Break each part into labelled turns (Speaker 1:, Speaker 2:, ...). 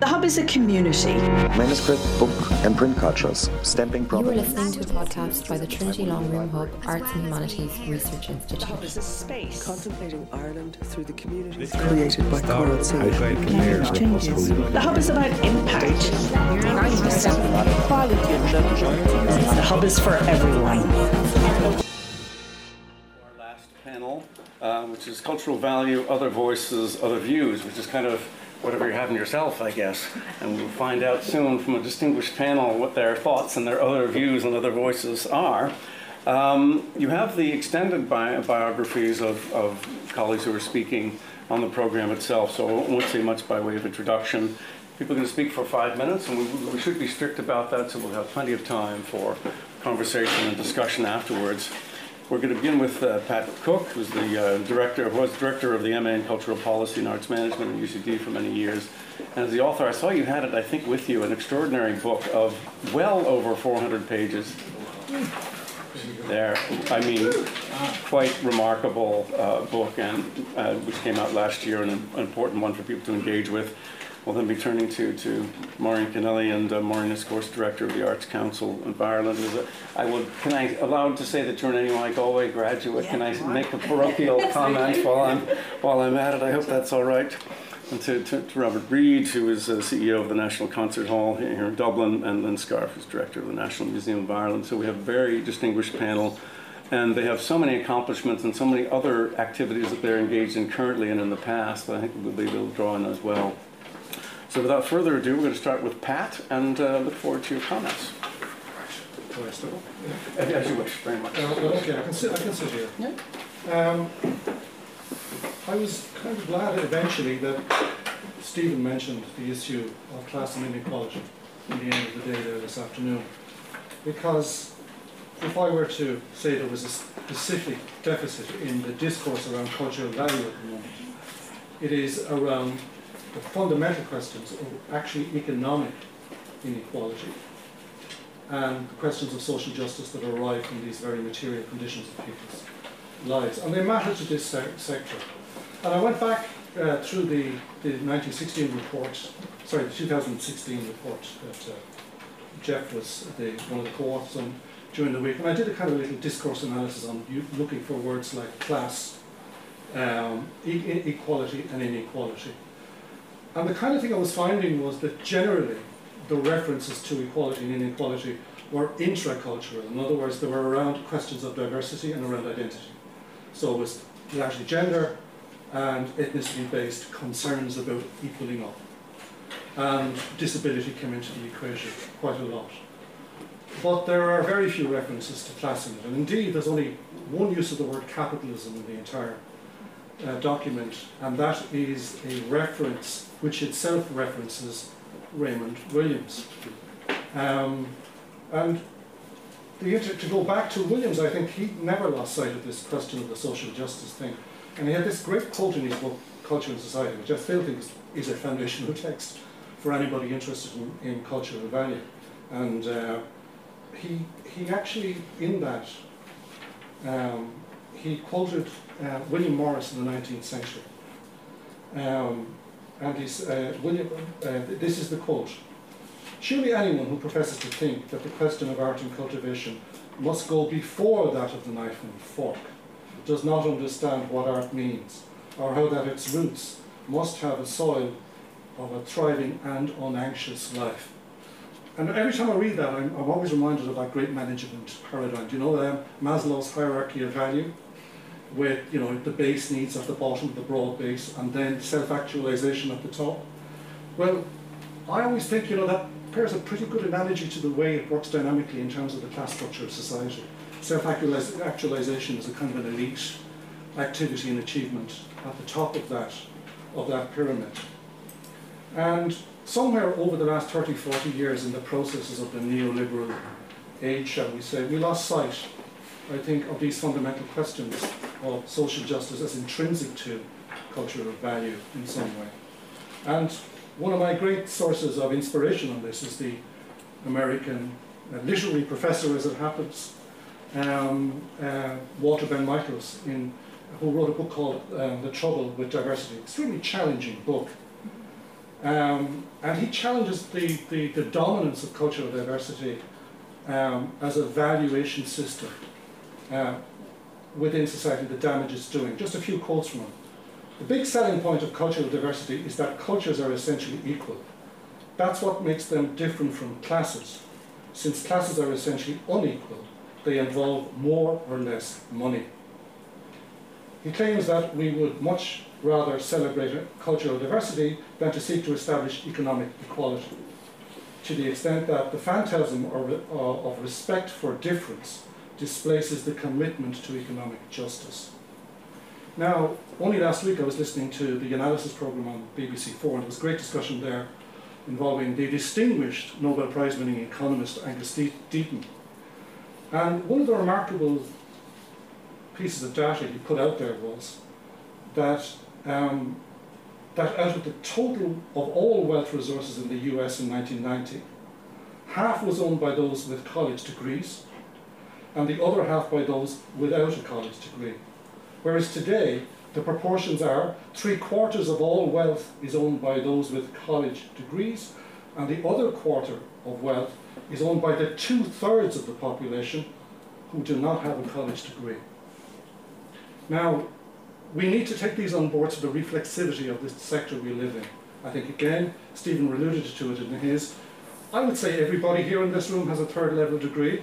Speaker 1: The Hub is a community.
Speaker 2: Manuscript, book, and print cultures, stamping problems.
Speaker 3: You are listening to a podcast by the Trinity Long Room Hub Arts and Humanities Research Institute.
Speaker 1: The Hub is a space.
Speaker 4: Contemplating Ireland through the communities created by Coral Silver.
Speaker 1: changes. The Hub is about impact. The Hub is for everyone.
Speaker 5: our last panel, uh, which is cultural value, other voices, other views, which is kind of whatever you're having yourself, I guess. And we'll find out soon from a distinguished panel what their thoughts and their other views and other voices are. Um, you have the extended bi- biographies of, of colleagues who are speaking on the program itself, so I won't say much by way of introduction. People are going to speak for five minutes, and we, we should be strict about that, so we'll have plenty of time for conversation and discussion afterwards. We're going to begin with uh, Pat Cook, who's the uh, director, was director of the MA in Cultural Policy and Arts Management at UCD for many years. And as the author, I saw you had it, I think, with you, an extraordinary book of well over 400 pages. There, I mean, quite remarkable uh, book, and uh, which came out last year, and an important one for people to engage with. We'll then be turning to, to Maureen Kennelly, and uh, Maureen is, of course, Director of the Arts Council of Ireland. Is a- I will, can I, allowed to say that you're an NUI Galway graduate? Can I make a parochial comment while I'm, while I'm at it? I hope that's all right. And to, to, to Robert Read, who is uh, CEO of the National Concert Hall here in Dublin, and then Scarff, who's Director of the National Museum of Ireland. So we have a very distinguished panel. And they have so many accomplishments and so many other activities that they're engaged in currently and in the past that I think we'll be able to draw on as well. So without further ado, we're going to start with Pat and uh, look forward to your comments.
Speaker 6: Shall I start?
Speaker 5: As as you wish, very much.
Speaker 6: Uh, well, okay, I can sit, I can sit here. Um, I was kind of glad eventually that Stephen mentioned the issue of class and inequality in the end of the day there this afternoon. Because if I were to say there was a specific deficit in the discourse around cultural value at the moment, it is around the fundamental questions of actually economic inequality and the questions of social justice that arise from these very material conditions of people's lives. And they matter to this se- sector. And I went back uh, through the, the 1916 report, sorry, the 2016 report that uh, Jeff was the, one of the co-authors on during the week, and I did a kind of little discourse analysis on looking for words like class, um, e- equality, and inequality. And the kind of thing I was finding was that generally the references to equality and inequality were intracultural. In other words, they were around questions of diversity and around identity. So it was largely gender and ethnicity based concerns about equaling up. And disability came into the equation quite a lot. But there are very few references to class in it. And indeed, there's only one use of the word capitalism in the entire uh, document, and that is a reference which itself references Raymond Williams. Um, and the, to go back to Williams, I think he never lost sight of this question of the social justice thing. And he had this great quote in his book, Culture and Society, which I still think is, is a foundational text for anybody interested in, in and value. And uh, he, he actually, in that, um, he quoted uh, William Morris in the 19th century. Um, and he's, uh, William, uh, this is the quote. Surely anyone who professes to think that the question of art and cultivation must go before that of the knife and fork does not understand what art means, or how that its roots must have a soil of a thriving and unanxious life. And every time I read that, I'm, I'm always reminded of that great management paradigm. Do you know um, Maslow's hierarchy of value? With you know the base needs at the bottom, the broad base, and then self-actualization at the top. Well, I always think you know that pairs a pretty good analogy to the way it works dynamically in terms of the class structure of society. Self-actualization is a kind of an elite activity and achievement at the top of that of that pyramid. And somewhere over the last 30, 40 years in the processes of the neoliberal age, shall we say, we lost sight I think, of these fundamental questions of social justice as intrinsic to cultural value in some way. And one of my great sources of inspiration on this is the American uh, literary professor, as it happens, um, uh, Walter Benn Michaels, in, who wrote a book called um, The Trouble with Diversity. Extremely challenging book. Um, and he challenges the, the, the dominance of cultural diversity um, as a valuation system uh, within society, the damage it's doing. Just a few quotes from him. The big selling point of cultural diversity is that cultures are essentially equal. That's what makes them different from classes. Since classes are essentially unequal, they involve more or less money. He claims that we would much rather celebrate cultural diversity than to seek to establish economic equality, to the extent that the phantasm of respect for difference displaces the commitment to economic justice. Now, only last week I was listening to the analysis program on BBC Four, and there was great discussion there involving the distinguished Nobel Prize winning economist Angus Deaton. And one of the remarkable pieces of data he put out there was that, um, that out of the total of all wealth resources in the US in 1990, half was owned by those with college degrees, and the other half by those without a college degree. Whereas today, the proportions are three quarters of all wealth is owned by those with college degrees, and the other quarter of wealth is owned by the two thirds of the population who do not have a college degree. Now, we need to take these on board to the reflexivity of this sector we live in. I think, again, Stephen alluded to it in his. I would say everybody here in this room has a third level degree.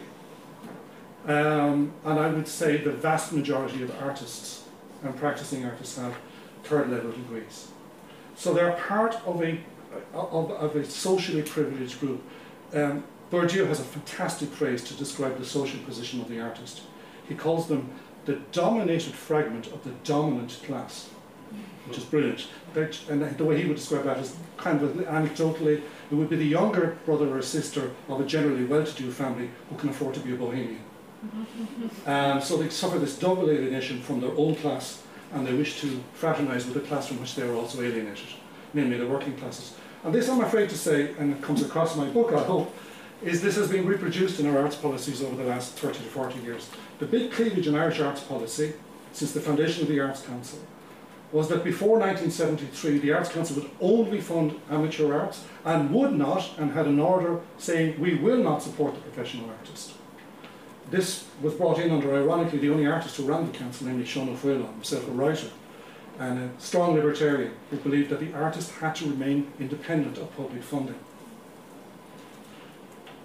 Speaker 6: Um, and I would say the vast majority of artists and practicing artists have third level degrees. So they're part of a, of, of a socially privileged group. Um, Bourdieu has a fantastic phrase to describe the social position of the artist. He calls them the dominated fragment of the dominant class, which is brilliant. And the way he would describe that is kind of anecdotally, it would be the younger brother or sister of a generally well-to-do family who can afford to be a bohemian. And so they suffer this double alienation from their own class and they wish to fraternize with the class from which they are also alienated, namely the working classes. And this, I'm afraid to say, and it comes across in my book, I hope, is this has been reproduced in our arts policies over the last 30 to 40 years. The big cleavage in Irish arts policy, since the foundation of the Arts Council, was that before 1973 the Arts Council would only fund amateur arts and would not, and had an order saying we will not support the professional artist. This was brought in under, ironically, the only artist who ran the council, namely Sean O'Faolain, himself a writer and a strong libertarian who believed that the artist had to remain independent of public funding.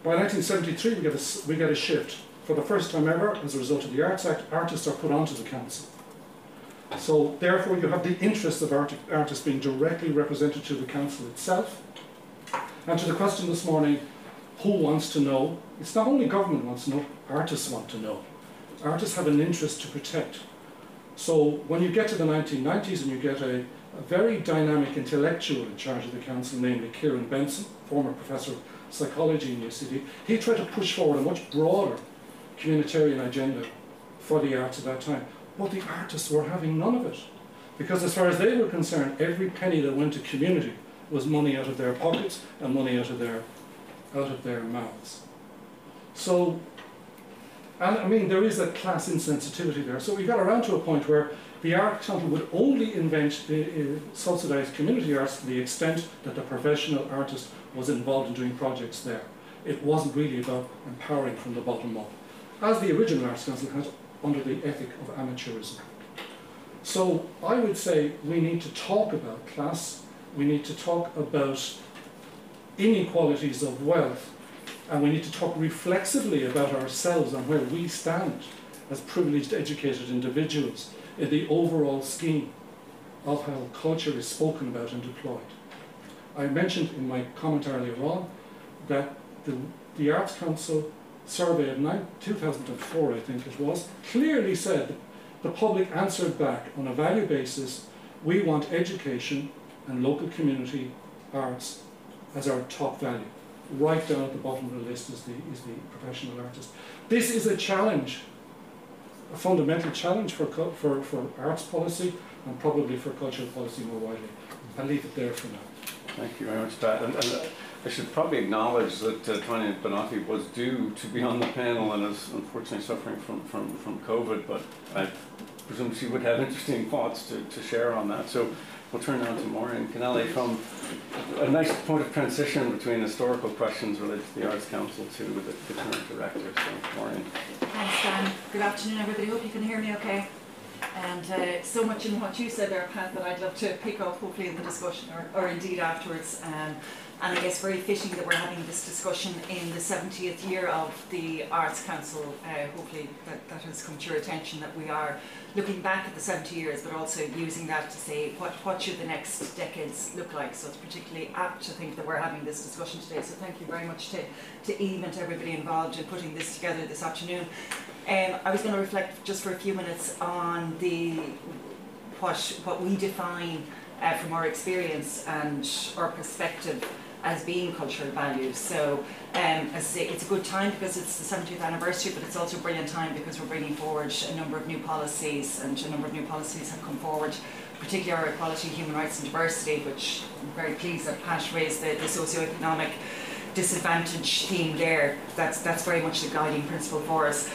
Speaker 6: By 1973, we get, a, we get a shift. For the first time ever, as a result of the Arts Act, artists are put onto the council. So, therefore, you have the interests of art artists being directly represented to the council itself. And to the question this morning, who wants to know? It's not only government wants to know, artists want to know. Artists have an interest to protect. So when you get to the 1990s and you get a, a very dynamic intellectual in charge of the council, namely Ciarán Benson, former professor of psychology in UCD, he tried to push forward a much broader communitarian agenda for the arts at that time. But the artists were having none of it. Because as far as they were concerned, every penny that went to community was money out of their pockets and money out of their out of their mouths. So and I mean, there is a class insensitivity there. So we got around to a point where the art council would only invent uh, uh, subsidised community arts to the extent that the professional artist was involved in doing projects there. It wasn't really about empowering from the bottom up, as the original Arts Council had under the ethic of amateurism. So I would say we need to talk about class, we need to talk about inequalities of wealth and we need to talk reflexively about ourselves and where we stand as privileged, educated individuals in the overall scheme of how culture is spoken about and deployed. I mentioned in my comment earlier on that the, the Arts Council survey of 2004, I think it was, clearly said the public answered back on a value basis we want education and local community arts as our top value right down at the bottom of the list is the, is the professional artist. This is a challenge, a fundamental challenge for, for, for arts policy and probably for cultural policy more widely. I'll leave it there for now.
Speaker 5: Thank you very much, Pat. And, and I should probably acknowledge that uh, Tania Banotti was due to be on the panel and is unfortunately suffering from, from, from COVID, but I presume she would have interesting thoughts to, to share on that. So we'll turn now to Maureen Kennelly from a nice point of transition between historical questions related to the Arts Council to the, the current director. So, Maureen.
Speaker 7: Thanks, Dan. Good afternoon, everybody. Hope you can hear me okay. And uh, so much in what you said there, Pat, that I'd love to pick up hopefully in the discussion or, or indeed afterwards. Um, and I guess very fitting that we're having this discussion in the 70th year of the Arts Council. Uh, hopefully that, that has come to your attention that we are looking back at the 70 years but also using that to say what, what should the next decades look like. So it's particularly apt to think that we're having this discussion today. So thank you very much to, to Eve and to everybody involved in putting this together this afternoon. Um, I was going to reflect just for a few minutes on the what, what we define uh, from our experience and our perspective as being cultural values. So um, say, it's a good time because it's the 70th anniversary, but it's also a brilliant time because we're bringing forward a number of new policies, and a number of new policies have come forward, particularly our equality, human rights, and diversity, which I'm very pleased that Pat raised the, the socio-economic disadvantage theme there. That's that's very much the guiding principle for us.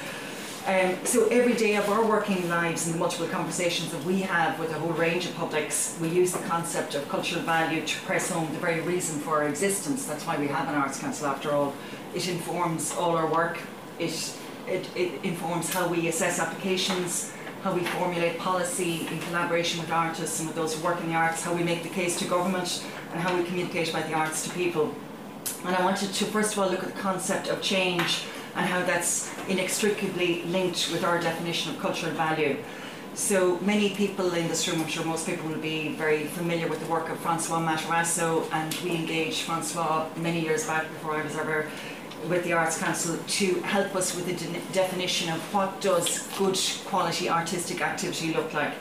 Speaker 7: Um, so every day of our working lives and the multiple conversations that we have with a whole range of publics, we use the concept of cultural value to press home the very reason for our existence. That's why we have an Arts Council after all. It informs all our work. It, it, it informs how we assess applications, how we formulate policy in collaboration with artists and with those who work in the arts, how we make the case to government and how we communicate about the arts to people. And I wanted to first of all look at the concept of change and how that's inextricably linked with our definition of cultural value. So many people in this room, I'm sure most people will be very familiar with the work of Francois Matarasso, and we engaged Francois many years back before I was ever with the Arts Council to help us with the de definition of what does good quality artistic activity look like.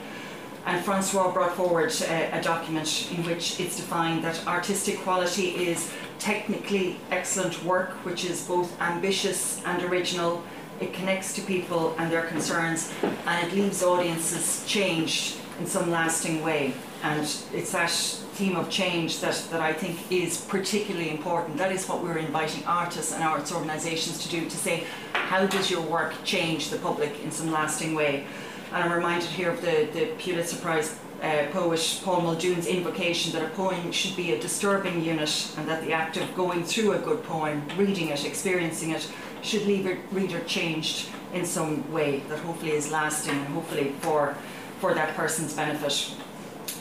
Speaker 7: And Francois brought forward a, a document in which it's defined that artistic quality is technically excellent work, which is both ambitious and original. It connects to people and their concerns, and it leaves audiences changed in some lasting way. And it's that theme of change that, that I think is particularly important. That is what we're inviting artists and arts organisations to do to say, how does your work change the public in some lasting way? And I'm reminded here of the, the Pulitzer Prize uh, poet Paul Muldoon's invocation that a poem should be a disturbing unit and that the act of going through a good poem, reading it, experiencing it, should leave a reader changed in some way that hopefully is lasting and hopefully for, for that person's benefit.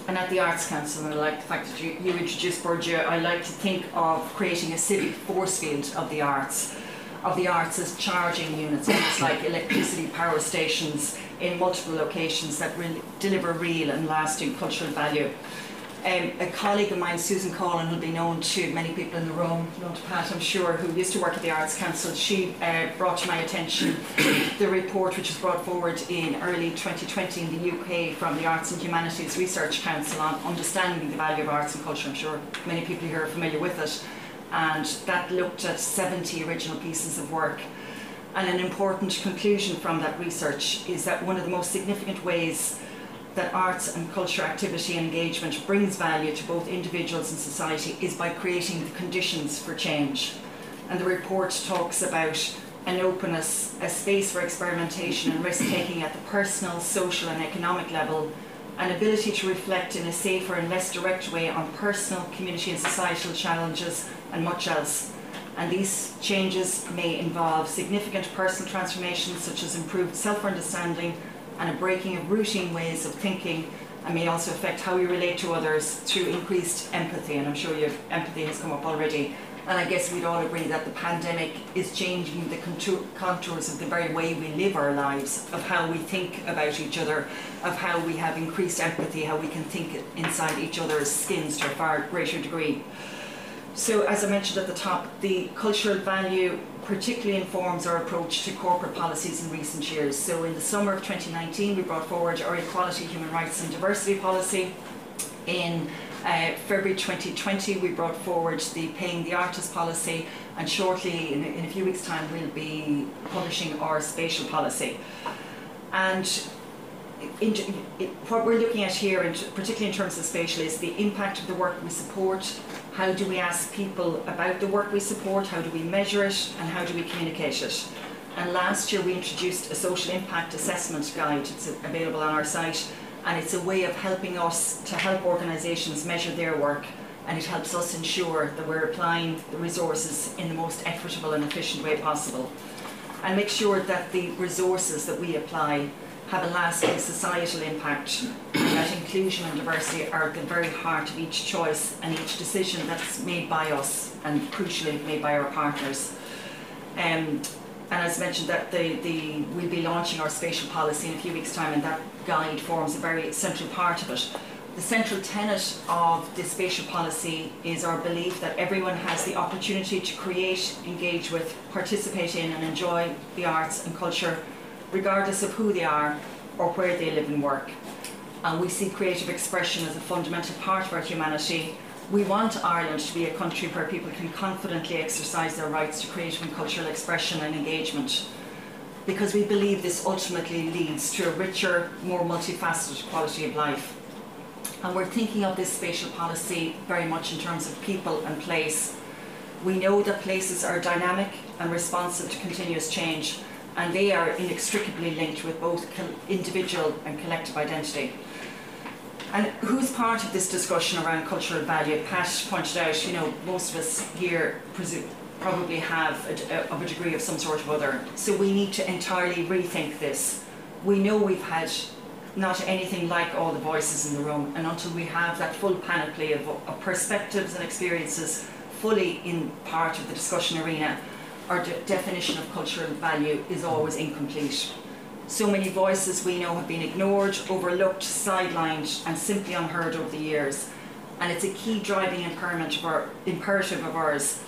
Speaker 7: And at the Arts Council, and I like the fact that you, you introduced Bourdieu, I like to think of creating a civic force field of the arts, of the arts as charging units, it's like electricity power stations in multiple locations that will deliver real and lasting cultural value. Um, a colleague of mine, Susan Collin, will be known to many people in the room, known to Pat, I'm sure, who used to work at the Arts Council. She uh, brought to my attention the report which was brought forward in early 2020 in the UK from the Arts and Humanities Research Council on understanding the value of arts and culture. I'm sure many people here are familiar with it. And that looked at 70 original pieces of work and an important conclusion from that research is that one of the most significant ways that arts and culture activity and engagement brings value to both individuals and society is by creating the conditions for change. And the report talks about an openness, a space for experimentation and risk taking at the personal, social, and economic level, an ability to reflect in a safer and less direct way on personal, community, and societal challenges, and much else and these changes may involve significant personal transformations such as improved self-understanding and a breaking of routine ways of thinking and may also affect how we relate to others through increased empathy and I'm sure your empathy has come up already and I guess we'd all agree that the pandemic is changing the contours of the very way we live our lives, of how we think about each other, of how we have increased empathy, how we can think inside each other's skins to a far greater degree. So as I mentioned at the top, the cultural value particularly informs our approach to corporate policies in recent years. So in the summer of 2019, we brought forward our equality, human rights and diversity policy. In uh, February 2020, we brought forward the paying the artist policy, and shortly, in, in a few weeks' time, we'll be publishing our spatial policy. And in, in, what we're looking at here, and particularly in terms of spatial, is the impact of the work we support, how do we ask people about the work we support? How do we measure it? And how do we communicate it? And last year we introduced a social impact assessment guide. It's available on our site. and it's a way of helping us to help organisations measure their work and it helps us ensure that we're applying the resources in the most equitable and efficient way possible and make sure that the resources that we apply have a lasting societal impact that inclusion and diversity are at the very heart of each choice and each decision that's made by us and crucially made by our partners. Um, and as mentioned, that the, the, we'll be launching our spatial policy in a few weeks' time, and that guide forms a very central part of it. The central tenet of the spatial policy is our belief that everyone has the opportunity to create, engage with, participate in, and enjoy the arts and culture, regardless of who they are or where they live and work. And we see creative expression as a fundamental part of our humanity we want Ireland to be a country where people can confidently exercise their rights to creative and cultural expression and engagement because we believe this ultimately leads to a richer, more multifaceted quality of life. And we're thinking of this spatial policy very much in terms of people and place. We know that places are dynamic and responsive to continuous change, and they are inextricably linked with both individual and collective identity. And who's part of this discussion around cultural value? Pat pointed out, you know, most of us here probably have a, a, of a degree of some sort of other. So we need to entirely rethink this. We know we've had not anything like all the voices in the room, and until we have that full panoply of, of perspectives and experiences fully in part of the discussion arena, our de definition of cultural value is always incomplete. So many voices we know have been ignored, overlooked, sidelined, and simply unheard over the years. And it's a key driving imperative of, our, imperative of ours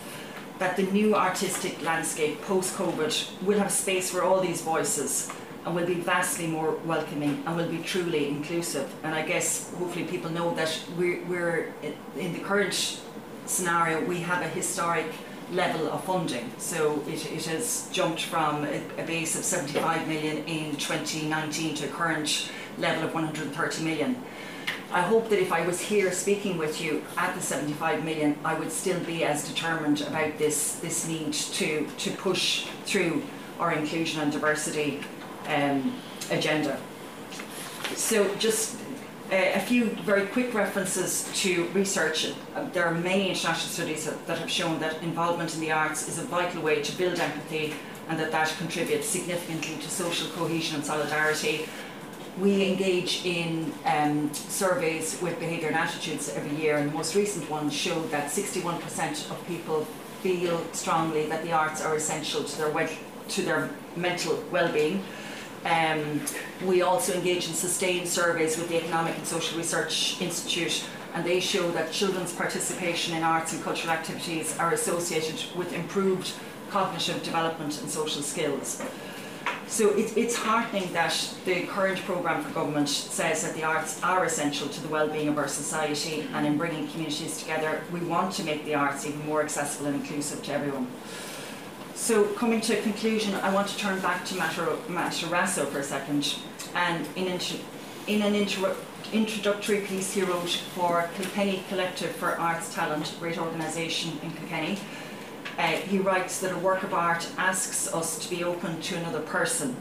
Speaker 7: that the new artistic landscape post COVID will have space for all these voices and will be vastly more welcoming and will be truly inclusive. And I guess hopefully people know that we're, we're in the current scenario, we have a historic level of funding. So it, it has jumped from a, a base of 75 million in 2019 to a current level of 130 million. I hope that if I was here speaking with you at the 75 million, I would still be as determined about this, this need to, to push through our inclusion and diversity um, agenda. So just a few very quick references to research. Uh, there are many international studies that, have shown that involvement in the arts is a vital way to build empathy and that that contributes significantly to social cohesion and solidarity. We engage in um, surveys with behaviour and attitudes every year, and the most recent one showed that 61% of people feel strongly that the arts are essential to their, to their mental well-being. Um, we also engage in sustained surveys with the Economic and Social Research Institute and they show that children's participation in arts and cultural activities are associated with improved cognitive development and social skills. So it, it's heartening that the current programme for government says that the arts are essential to the well-being of our society and in bringing communities together we want to make the arts even more accessible and inclusive to everyone. So coming to a conclusion, I want to turn back to Matarasso for a second. And in, in an intro introductory piece he wrote for Kilkenny Collective for Arts Talent, a great organisation in Kilkenny, uh, he writes that a work of art asks us to be open to another person.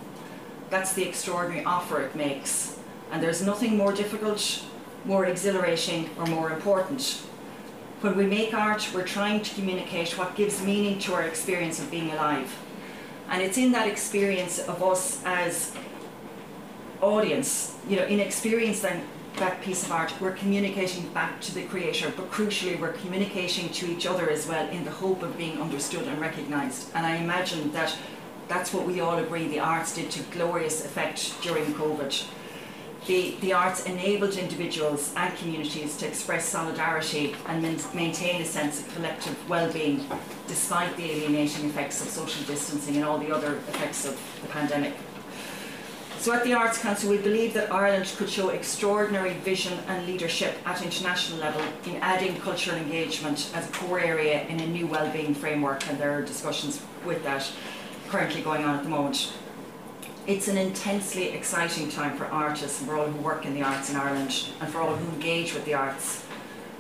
Speaker 7: That's the extraordinary offer it makes. And there's nothing more difficult, more exhilarating, or more important. When we make art, we're trying to communicate what gives meaning to our experience of being alive. And it's in that experience of us as audience, you know, in experiencing that piece of art, we're communicating back to the creator, but crucially, we're communicating to each other as well in the hope of being understood and recognised. And I imagine that that's what we all agree the arts did to glorious effect during COVID the, the arts enabled individuals and communities to express solidarity and maintain a sense of collective well-being despite the alienating effects of social distancing and all the other effects of the pandemic. So at the Arts Council we believe that Ireland could show extraordinary vision and leadership at international level in adding cultural engagement as a core area in a new well-being framework and there are discussions with that currently going on at the moment. It's an intensely exciting time for artists and for all who work in the arts in Ireland and for all who engage with the arts.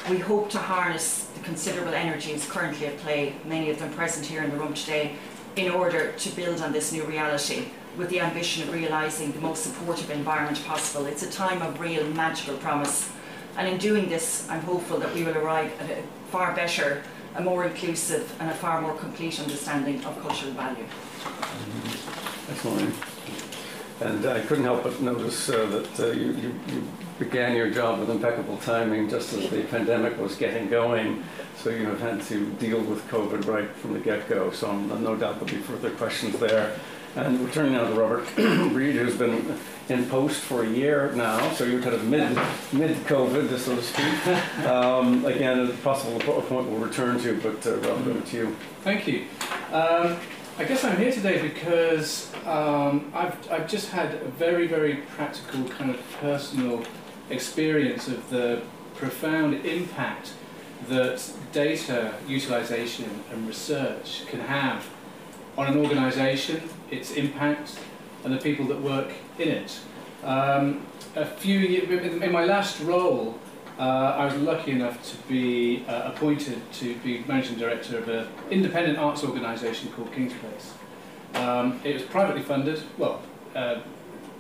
Speaker 7: We hope to harness the considerable energies currently at play, many of them present here in the room today, in order to build on this new reality with the ambition of realising the most supportive environment possible. It's a time of real magical promise. And in doing this, I'm hopeful that we will arrive at a far better, a more inclusive, and a far more complete understanding of cultural value.
Speaker 5: Excellent. And I couldn't help but notice uh, that uh, you, you, you began your job with impeccable timing just as the pandemic was getting going. So you have had to deal with COVID right from the get-go. So I'm, no doubt there'll be further questions there. And we're turning now to Robert Read, who's been in post for a year now, so you're kind of mid mid COVID, so to speak. Um, again, a possible point we'll return to, but uh, Robert, over to you.
Speaker 8: Thank you. Um, I guess I'm here today because um, I've, I've just had a very, very practical kind of personal experience of the profound impact that data utilization and research can have on an organization, its impact, and the people that work in it. Um, a few in my last role, uh, I was lucky enough to be uh, appointed to be managing director of an independent arts organisation called Kings Place. Um, it was privately funded, well, uh,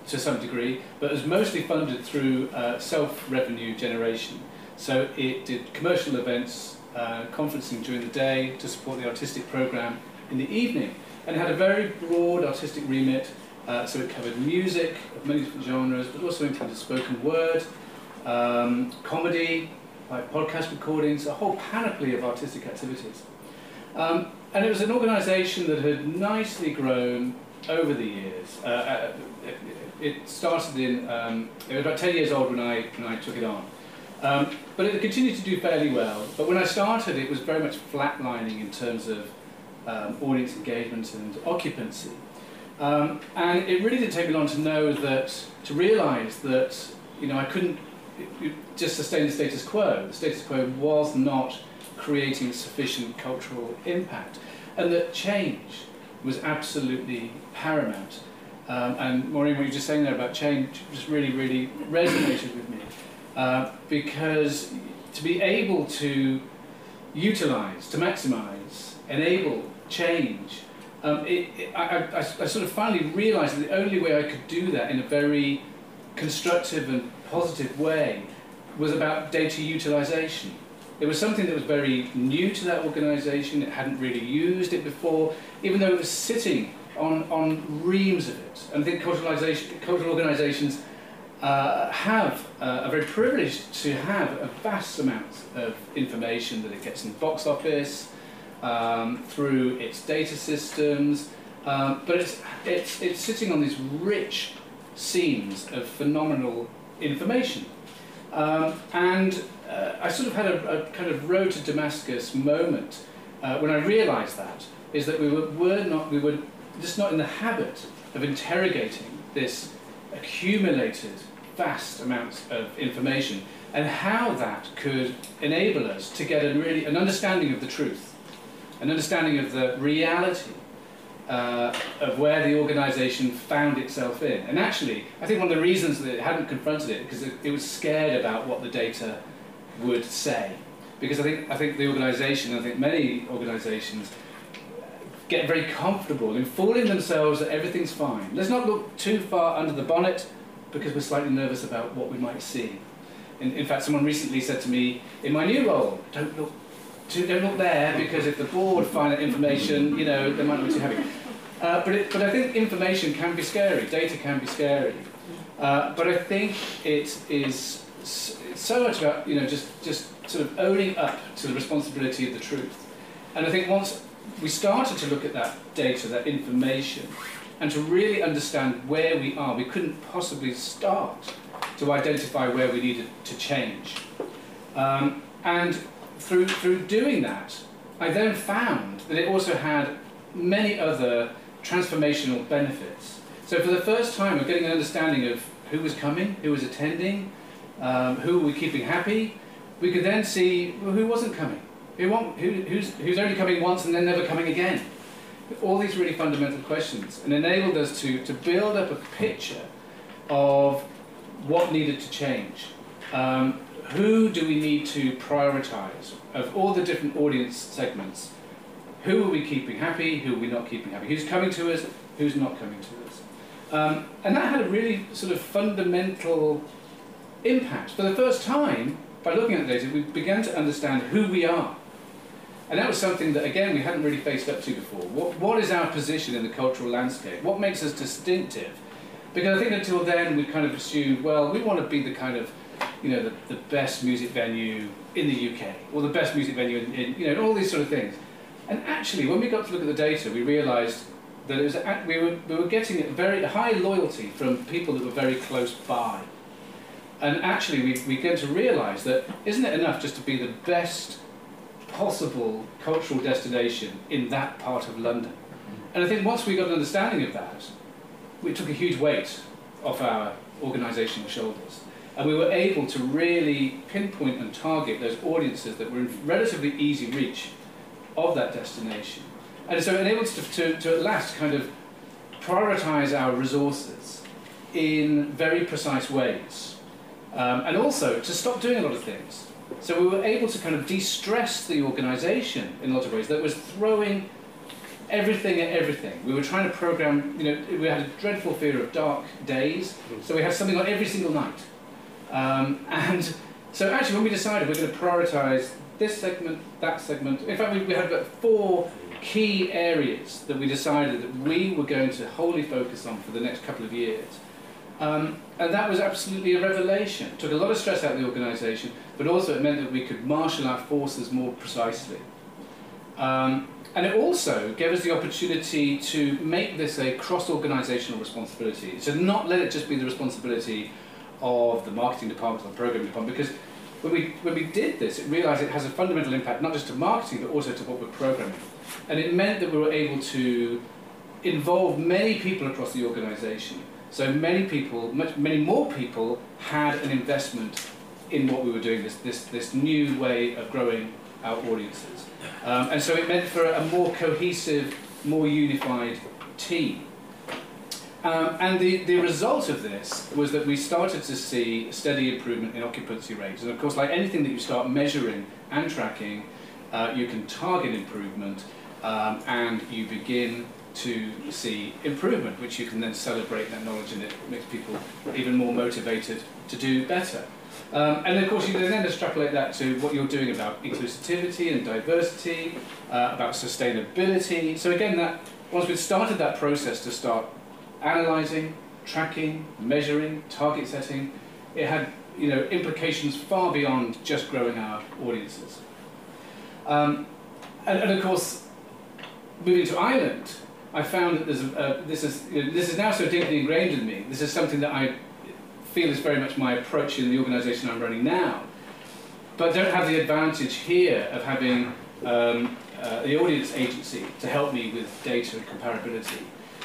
Speaker 8: to some degree, but it was mostly funded through uh, self-revenue generation. So it did commercial events, uh, conferencing during the day to support the artistic programme in the evening. And it had a very broad artistic remit, uh, so it covered music of many different genres, but also included spoken word, um, comedy, like podcast recordings, a whole panoply of artistic activities. Um, and it was an organisation that had nicely grown over the years. Uh, uh it, started in, um, it was about 10 years old when I, when I took it on. Um, but it continued to do fairly well. But when I started, it was very much flatlining in terms of um, audience engagement and occupancy. Um, and it really didn't take me long to know that, to realise that, you know, I couldn't just sustain the status quo. The status quo was not creating sufficient cultural impact. And that change was absolutely paramount. Um, and Maureen, what you were just saying there about change just really, really resonated with me. Uh, because to be able to utilize, to maximize, enable change, um, it, it, I, I, I, sort of finally realized that the only way I could do that in a very constructive and positive way was about data utilization. It was something that was very new to that organization, it hadn't really used it before, even though it was sitting on, on reams of it. And I think cultural organizations uh, have uh, are very privileged to have a vast amount of information that it gets in the box office, um, through its data systems, um, but it's, it's, it's sitting on these rich seams of phenomenal information. Um, and uh, I sort of had a, a, kind of road to Damascus moment uh, when I realized that, is that we were, were, not, we were just not in the habit of interrogating this accumulated vast amounts of information and how that could enable us to get a really an understanding of the truth, an understanding of the reality uh, of where the organisation found itself in. And actually, I think one of the reasons that it hadn't confronted it because it, it was scared about what the data would say. Because I think I think the organisation, I think many organisations get very comfortable in fooling themselves that everything's fine. Let's not look too far under the bonnet because we're slightly nervous about what we might see. In, in fact, someone recently said to me, in my new role, don't look too, don't there because if the board find that information, you know, they might not be too happy. Uh, but, it, but I think information can be scary, data can be scary. Uh, but I think it is so much about, you know, just, just sort of owning up to the responsibility of the truth. And I think once we started to look at that data, that information, and to really understand where we are, we couldn't possibly start to identify where we needed to change. Um, and through, through doing that, I then found that it also had many other transformational benefits. So for the first time, we're getting an understanding of who was coming, who was attending, um, who were we keeping happy. We could then see well, who wasn't coming, who, who, who's, who's only coming once and then never coming again all these really fundamental questions and enabled us to, to build up a picture of what needed to change. Um, who do we need to prioritize? Of all the different audience segments, Who are we keeping happy? Who are we not keeping happy? Who's coming to us? Who's not coming to us? Um, and that had a really sort of fundamental impact. For the first time, by looking at the data, we began to understand who we are. And that was something that, again, we hadn't really faced up to before. What, what is our position in the cultural landscape? What makes us distinctive? Because I think until then we kind of assumed, well, we want to be the kind of, you know, the, the best music venue in the UK, or the best music venue in, in you know, all these sort of things. And actually, when we got to look at the data, we realised that it was, we, were, we were getting very high loyalty from people that were very close by. And actually, we, we began to realise that isn't it enough just to be the best possible cultural destination in that part of London? And I think once we got an understanding of that, we took a huge weight off our organisational shoulders. And we were able to really pinpoint and target those audiences that were in relatively easy reach of that destination. And so it enabled us to, to, to at last kind of prioritise our resources in very precise ways. Um, and also to stop doing a lot of things. So we were able to kind of de-stress the organisation in a lot of ways that was throwing everything at everything. We were trying to program, you know, we had a dreadful fear of dark days, so we had something on every single night. Um, and so actually when we decided we're going to prioritise this segment, that segment, in fact we, we had about four key areas that we decided that we were going to wholly focus on for the next couple of years. Um, and that was absolutely a revelation. It took a lot of stress out of the organisation, but also it meant that we could marshal our forces more precisely. Um, and it also gave us the opportunity to make this a cross-organisational responsibility. So not let it just be the responsibility of the marketing department or the programming department, because when we, when we did this, it realised it has a fundamental impact not just to marketing, but also to what we're programming. And it meant that we were able to involve many people across the organisation. So many people, much, many more people had an investment in what we were doing, this, this, this new way of growing our audiences. Um, and so it meant for a more cohesive, more unified team. Um, and the, the result of this was that we started to see steady improvement in occupancy rates. And of course, like anything that you start measuring and tracking, uh, you can target improvement um, and you begin to see improvement, which you can then celebrate that knowledge and it makes people even more motivated to do better. Um, and of course, you can then extrapolate that to what you're doing about inclusivity and diversity, uh, about sustainability. So again, that once we've started that process to start analysing, tracking, measuring, target setting, it had you know implications far beyond just growing our audiences. Um, and, and, of course, moving to Ireland, I found that there's a, this is you know, this is now so deeply ingrained in me. This is something that I feel is very much my approach in the organisation I'm running now, but don't have the advantage here of having um, uh, the audience agency to help me with data and comparability.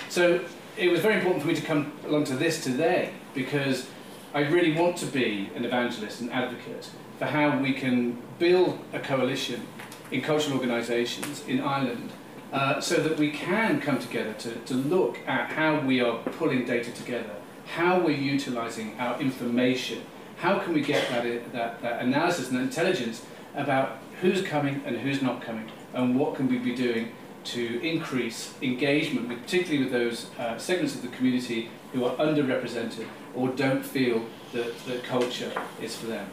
Speaker 8: So it was very important for me to come along to this today because I really want to be an evangelist and advocate for how we can build a coalition in cultural organisations in Ireland uh, so that we can come together to, to look at how we are pulling data together how we're utilizing our information. How can we get that, that, that analysis and intelligence about who's coming and who's not coming, and what can we be doing to increase engagement, with, particularly with those uh, segments of the community who are underrepresented or don't feel that, that culture is for them.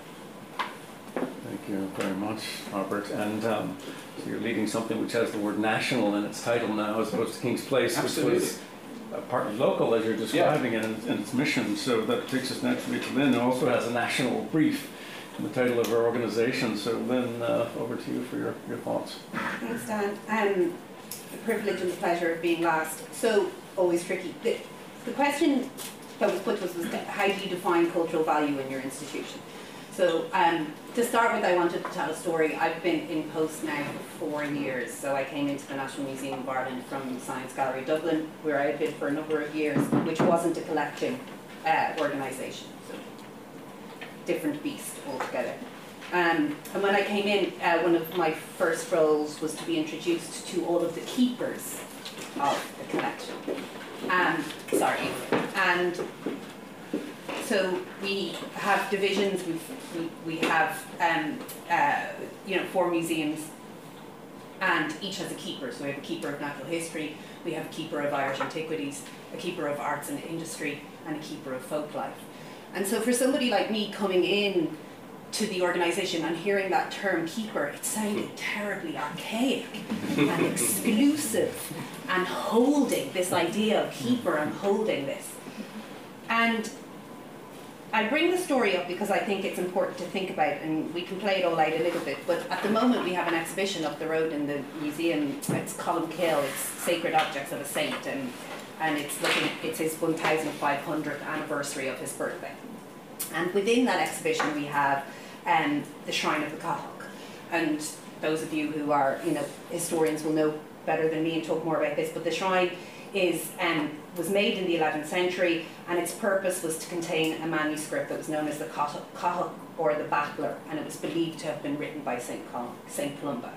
Speaker 5: Thank you very much, Robert. And um, so you're leading something which has the word national in its title now, as opposed to Kings Place,
Speaker 8: Absolutely.
Speaker 5: which was partly local, as you're describing yeah. it, and its mission. So that takes us naturally to Lynn, who also has a national brief in the title of our organization. So Lynn, uh, over to you for your, your thoughts.
Speaker 9: Thanks, Dan. Um, the privilege and the pleasure of being last. So, always tricky. The, the question that was put to us was, how do you define cultural value in your institution? So um, to start with, I wanted to tell a story. I've been in post now for four years. So I came into the National Museum of Ireland from Science Gallery Dublin, where I had been for a number of years, which wasn't a collecting uh, organisation. So different beast altogether. Um, and when I came in, uh, one of my first roles was to be introduced to all of the keepers of the collection. Um, sorry. And so we have divisions, we we, have um, uh, you know four museums and each has a keeper. So we have a keeper of natural history, we have a keeper of Irish antiquities, a keeper of arts and industry, and a keeper of folk life. And so for somebody like me coming in to the organisation and hearing that term keeper, it sounded terribly archaic and exclusive and holding this idea of keeper and holding this. And I bring the story up because I think it's important to think about, and we can play it all out a little bit. But at the moment, we have an exhibition up the road in the museum. It's Colmcille. It's Sacred Objects of a Saint, and and it's looking. It's his 1,500th anniversary of his birthday. And within that exhibition, we have um, the Shrine of the Cathaoirleach. And those of you who are, you know, historians will know better than me and talk more about this. But the shrine is um, was made in the 11th century, and its purpose was to contain a manuscript that was known as the Cathaoirleach or the Battler, and it was believed to have been written by Saint Columba.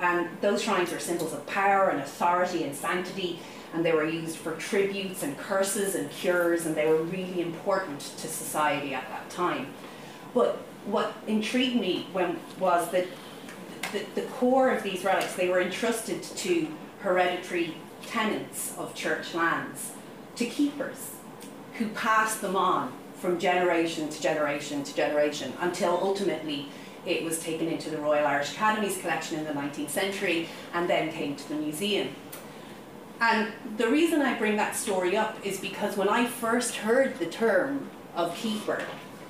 Speaker 9: And those shrines were symbols of power and authority and sanctity, and they were used for tributes and curses and cures, and they were really important to society at that time. But what intrigued me when was that the, the core of these relics, they were entrusted to hereditary tenants of church lands, to keepers who passed them on from generation to generation to generation until ultimately it was taken into the Royal Irish Academy's collection in the 19th century and then came to the museum. And the reason I bring that story up is because when I first heard the term of keeper,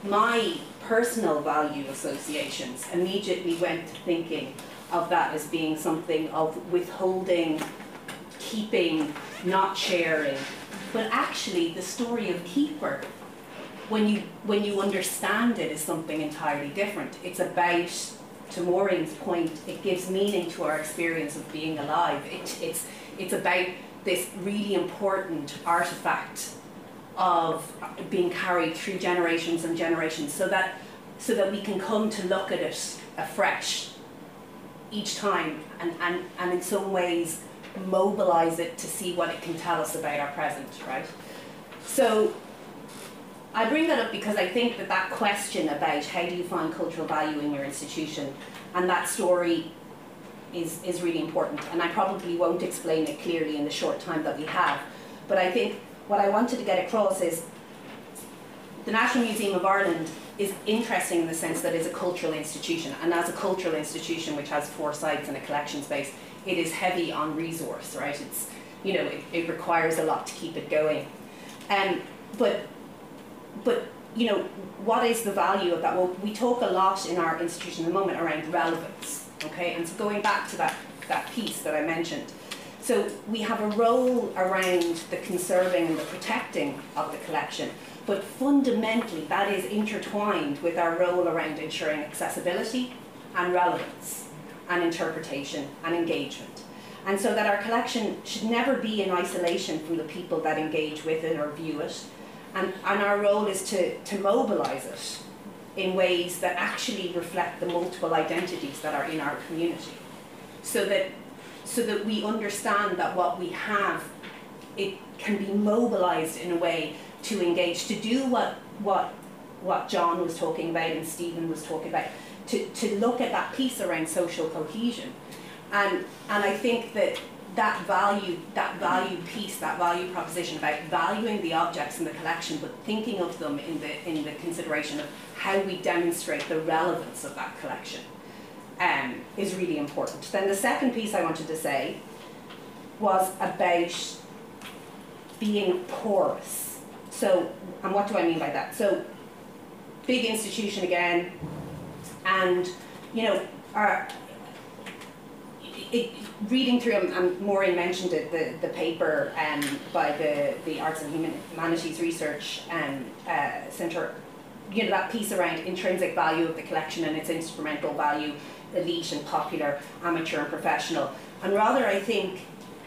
Speaker 9: my personal value associations immediately went to thinking of that as being something of withholding, keeping, not sharing. But actually, the story of keeper, when you when you understand it, is something entirely different. It's about, to Maureen's point, it gives meaning to our experience of being alive. It, it's it's about this really important artifact of being carried through generations and generations so that so that we can come to look at it afresh each time and, and, and in some ways mobilize it to see what it can tell us about our present, right? So I bring that up because I think that that question about how do you find cultural value in your institution and that story is, is really important. And I probably won't explain it clearly in the short time that we have. But I think what I wanted to get across is the National Museum of Ireland is interesting in the sense that it's a cultural institution. And as a cultural institution which has four sites and a collection space, it is heavy on resource, right? It's, you know, it, it requires a lot to keep it going. Um, but, but, you know, what is the value of that? Well, we talk a lot in our institution at the moment around relevance, okay? And so going back to that, that piece that I mentioned, so we have a role around the conserving and the protecting of the collection, but fundamentally that is intertwined with our role around ensuring accessibility and relevance and interpretation and engagement. And so that our collection should never be in isolation from the people that engage with it or view it. And, and our role is to, to mobilise it in ways that actually reflect the multiple identities that are in our community. So that so that we understand that what we have, it can be mobilized in a way to engage, to do what, what, what John was talking about and Stephen was talking about, to, to look at that piece around social cohesion. And, and I think that that value, that value piece, that value proposition about valuing the objects in the collection, but thinking of them in the, in the consideration of how we demonstrate the relevance of that collection um, is really important. Then the second piece I wanted to say was about being porous. So, and what do I mean by that? So, big institution again, and you know, our, it, reading through, and Maureen mentioned it, the, the paper um, by the, the Arts and Humanities Research um, uh, Centre, you know, that piece around intrinsic value of the collection and its instrumental value elite and popular, amateur and professional. And rather, I think,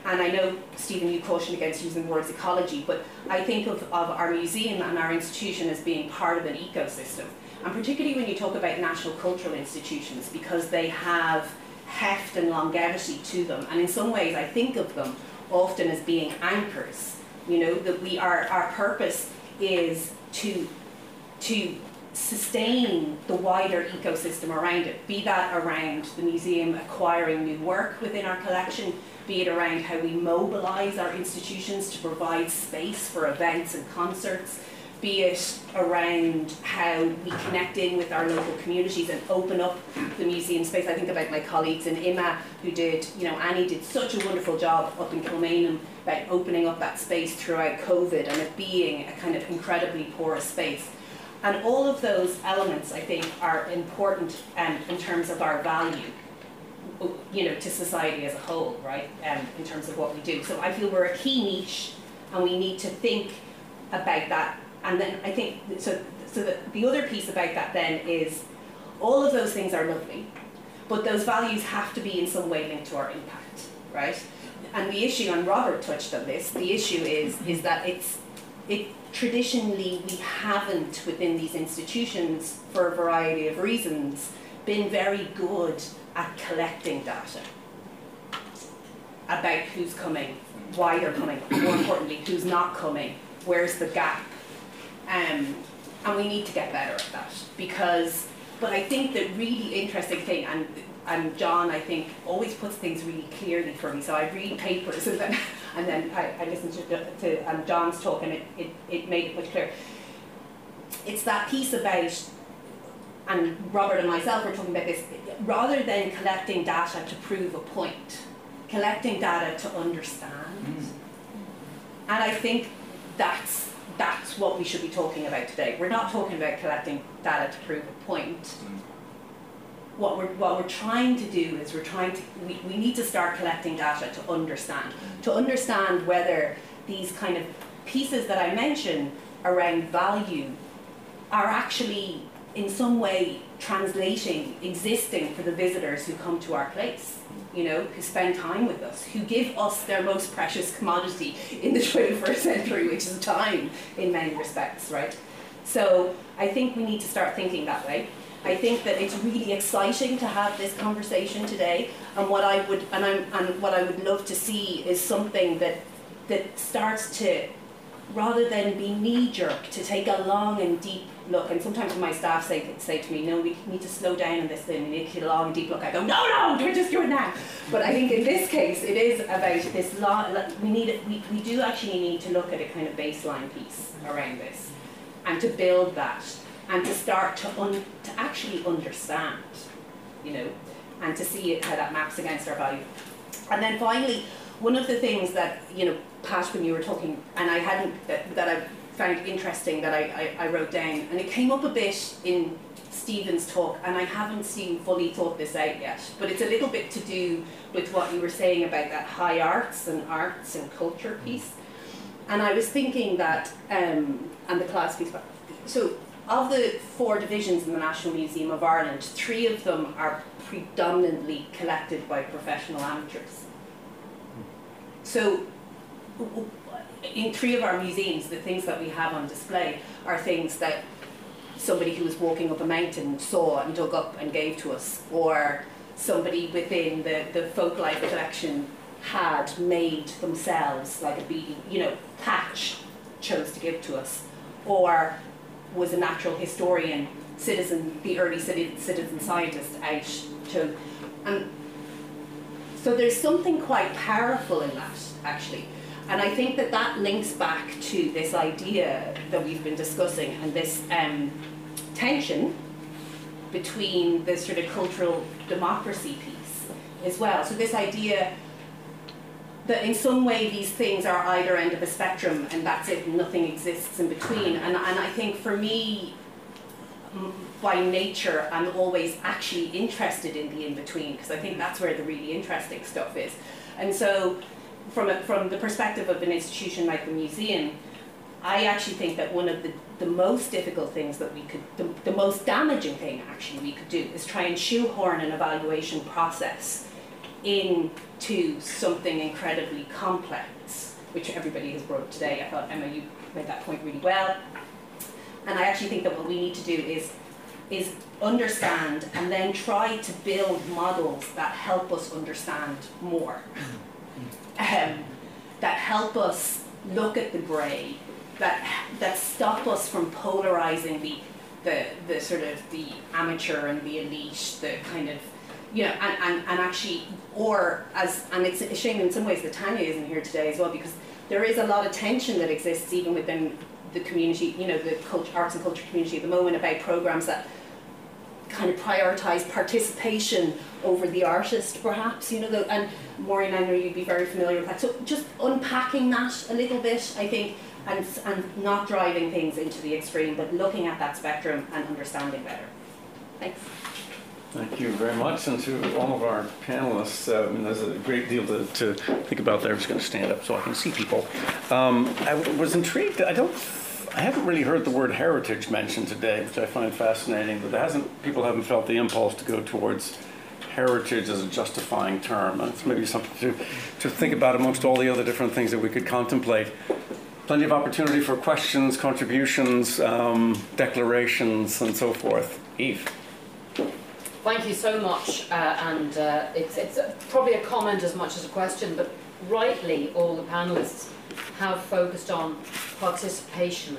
Speaker 9: and I know, Stephen, you cautioned against using the words ecology, but I think of, of our museum and our institution as being part of an ecosystem. And particularly when you talk about national cultural institutions, because they have heft and longevity to them. And in some ways, I think of them often as being anchors. You know, that we are, our purpose is to, to sustain the wider ecosystem around it, be that around the museum acquiring new work within our collection, be it around how we mobilise our institutions to provide space for events and concerts, be it around how we connect in with our local communities and open up the museum space. I think about my colleagues in IMMA who did, you know, Annie did such a wonderful job up in Kilmainham about opening up that space throughout COVID and it being a kind of incredibly porous space. And all of those elements, I think, are important um, in terms of our value, you know, to society as a whole, right? Um, in terms of what we do. So I feel we're a key niche, and we need to think about that. And then I think so. So the, the other piece about that then is all of those things are lovely, but those values have to be in some way linked to our impact, right? And the issue, and Robert touched on this. The issue is is that it's it traditionally we haven't within these institutions for a variety of reasons been very good at collecting data about who's coming, why they're coming, more importantly, who's not coming, where's the gap. Um, and we need to get better at that because, but I think the really interesting thing, and, and John, I think, always puts things really clearly for me. So I read papers and then, and then I, I listen to, to um, John's talk and it, it, it made it much clearer. It's that piece about, and Robert and myself were talking about this, rather than collecting data to prove a point, collecting data to understand. Mm. And I think that's that's what we should be talking about today. We're not talking about collecting data to prove a point. Mm. What we're, what we're trying to do is we're trying to, we, we need to start collecting data to understand, to understand whether these kind of pieces that I mentioned around value are actually in some way translating, existing for the visitors who come to our place, you know, who spend time with us, who give us their most precious commodity in the 21st century, which is time in many respects, right? So I think we need to start thinking that way. I think that it's really exciting to have this conversation today, and what I would and I'm and what I would love to see is something that that starts to rather than be knee jerk to take a long and deep look, and sometimes my staff say, say to me, no, we need to slow down in this thing, we need to take a long, deep look, I go, no, no, we're just doing that. But I think in this case, it is about this, long, we, need, we, we do actually need to look at a kind of baseline piece around this, and to build that, and to start to, un, to actually understand, you know, and to see it, how that maps against our value. And then finally, one of the things that, you know, Pat, when you were talking, and I hadn't, that, that I found interesting that I, I, I wrote down, and it came up a bit in Stephen's talk, and I haven't seen fully thought this out yet, but it's a little bit to do with what you were saying about that high arts and arts and culture piece. And I was thinking that, um, and the class piece, so of the four divisions in the National Museum of Ireland, three of them are predominantly collected by professional amateurs. So in three of our museums, the things that we have on display are things that somebody who was walking up a mountain saw and dug up and gave to us, or somebody within the, the folk life collection had made themselves like a beading, you know, patch chose to give to us, or was a natural historian, citizen, the early citizen scientist out to, and so there's something quite powerful in that actually and I think that that links back to this idea that we've been discussing and this um, tension between the sort of cultural democracy piece as well. So this idea that in some way these things are either end of a spectrum and that's it, nothing exists in between. And, and I think for me, by nature, I'm always actually interested in the in-between because I think that's where the really interesting stuff is. And so from, a, from the perspective of an institution like the museum, I actually think that one of the, the most difficult things that we could, the, the most damaging thing actually we could do is try and shoehorn an evaluation process into something incredibly complex, which everybody has brought today. I thought, Emma, you made that point really well. And I actually think that what we need to do is, is understand and then try to build models that help us understand more um, that help us look at the grey, that, that stop us from polarising the, the the sort of the amateur and the elite, the kind of you know, and, and, and actually, or as, and it's a shame in some ways that Tanya isn't here today as well because there is a lot of tension that exists even within the community, you know, the culture, arts and culture community at the moment about programs that kind of prioritise participation over the artist, perhaps, you know, the, and Maureen, I know you'd be very familiar with that. So just unpacking that a little bit, I think, and, and not driving things into the extreme, but looking at that spectrum and understanding better. Thanks.
Speaker 5: Thank you very much, and to all of our panelists. Uh, I mean, there's a great deal to, to think about there. I'm just going to stand up so I can see people. Um, I was intrigued. I don't. I haven't really heard the word heritage mentioned today, which I find fascinating. But hasn't. People haven't felt the impulse to go towards heritage as a justifying term. It's maybe something to to think about amongst all the other different things that we could contemplate. Plenty of opportunity for questions, contributions, um, declarations, and so forth. Eve.
Speaker 10: Thank you so much, uh, and uh, it's, it's probably a comment as much as a question, but rightly all the panellists have focused on participation,